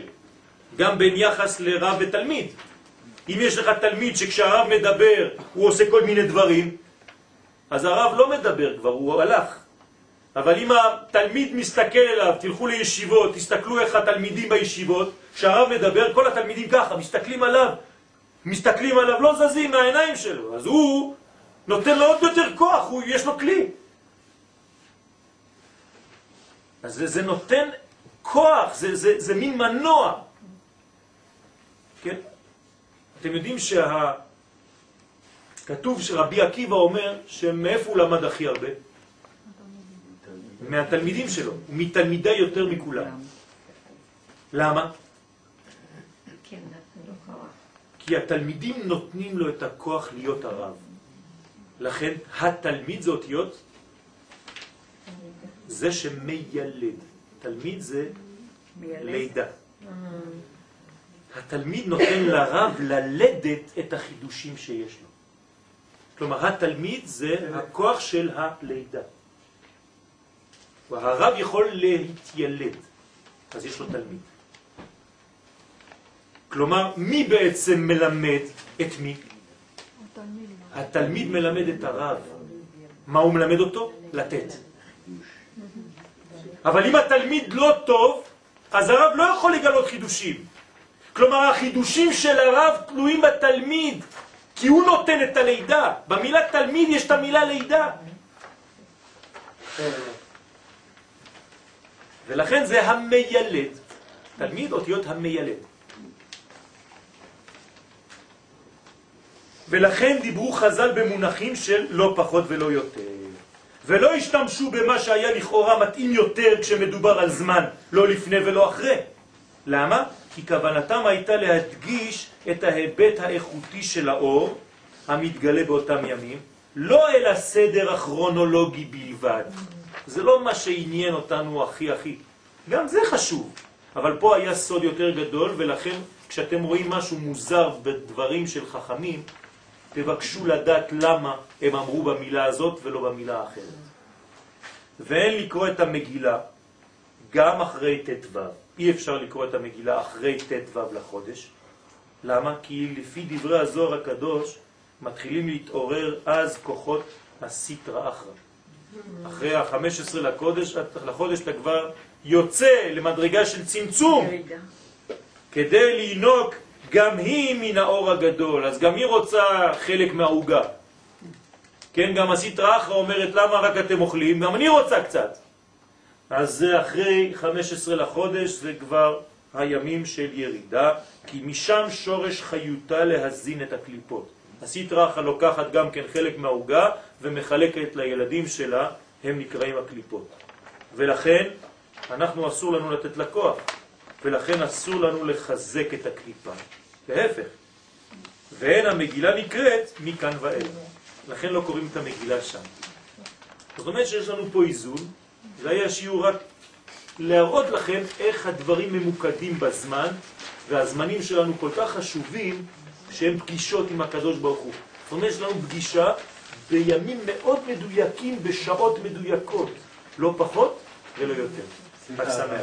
[SPEAKER 1] גם בין יחס לרב ותלמיד. אם יש לך תלמיד שכשהרב מדבר הוא עושה כל מיני דברים, אז הרב לא מדבר כבר, הוא הלך. אבל אם התלמיד מסתכל אליו, תלכו לישיבות, תסתכלו איך התלמידים בישיבות, כשהרב מדבר, כל התלמידים ככה, מסתכלים עליו, מסתכלים עליו, לא זזים מהעיניים שלו. אז הוא נותן לו עוד יותר כוח, הוא, יש לו כלי. אז זה, זה נותן כוח, זה, זה, זה מין מנוע. כן? אתם יודעים שה... כתוב שרבי עקיבא אומר שמאיפה הוא למד הכי הרבה? מהתלמידים שלו, מתלמידי יותר מכולם. למה? כי התלמידים נותנים לו את הכוח להיות הרב. לכן התלמיד זה אותיות זה שמיילד. תלמיד זה לידה. התלמיד נותן לרב ללדת את החידושים שיש לו. כלומר, התלמיד זה הכוח של הלידה. הרב יכול להתיילד, אז יש לו תלמיד. כלומר, מי בעצם מלמד את מי? התלמיד מלמד את הרב. מה הוא מלמד אותו? לתת. אבל אם התלמיד לא טוב, אז הרב לא יכול לגלות חידושים. כלומר, החידושים של הרב תלויים בתלמיד, כי הוא נותן את הלידה. במילה תלמיד יש את המילה לידה. ולכן זה המיילד. תלמיד אותיות המיילד. ולכן דיברו חז"ל במונחים של לא פחות ולא יותר. ולא השתמשו במה שהיה לכאורה מתאים יותר כשמדובר על זמן, לא לפני ולא אחרי. למה? כי כוונתם הייתה להדגיש את ההיבט האיכותי של האור המתגלה באותם ימים, לא אל הסדר הכרונולוגי בלבד. זה לא מה שעניין אותנו הכי הכי. גם זה חשוב, אבל פה היה סוד יותר גדול, ולכן כשאתם רואים משהו מוזר בדברים של חכמים, תבקשו לדעת למה הם אמרו במילה הזאת ולא במילה האחרת. ואין לקרוא את המגילה גם אחרי ט"ו. אי אפשר לקרוא את המגילה אחרי ט"ו לחודש. למה? כי לפי דברי הזוהר הקדוש מתחילים להתעורר אז כוחות הסיטרא אחרא. אחרי ה-15 לחודש, לחודש אתה כבר יוצא למדרגה של צמצום כדי לינוק גם היא מן האור הגדול, אז גם היא רוצה חלק מהעוגה. כן, גם הסטרא אחרא אומרת למה רק אתם אוכלים, גם אני רוצה קצת. אז זה אחרי 15 לחודש, זה כבר הימים של ירידה, כי משם שורש חיותה להזין את הקליפות. אחרא לוקחת גם כן חלק מהעוגה ומחלקת לילדים שלה, הם נקראים הקליפות. ולכן אנחנו אסור לנו לתת לכוח, ולכן אסור לנו לחזק את הקליפה. להפך. ואין המגילה נקראת מכאן ואל. לכן לא קוראים את המגילה שם. זאת אומרת שיש לנו פה איזון, זה היה שיעור רק להראות לכם איך הדברים ממוקדים בזמן, והזמנים שלנו כל כך חשובים שהם פגישות עם הקדוש ברוך הוא. זאת אומרת, יש לנו פגישה בימים מאוד מדויקים, בשעות מדויקות, לא פחות ולא יותר. חג שמח.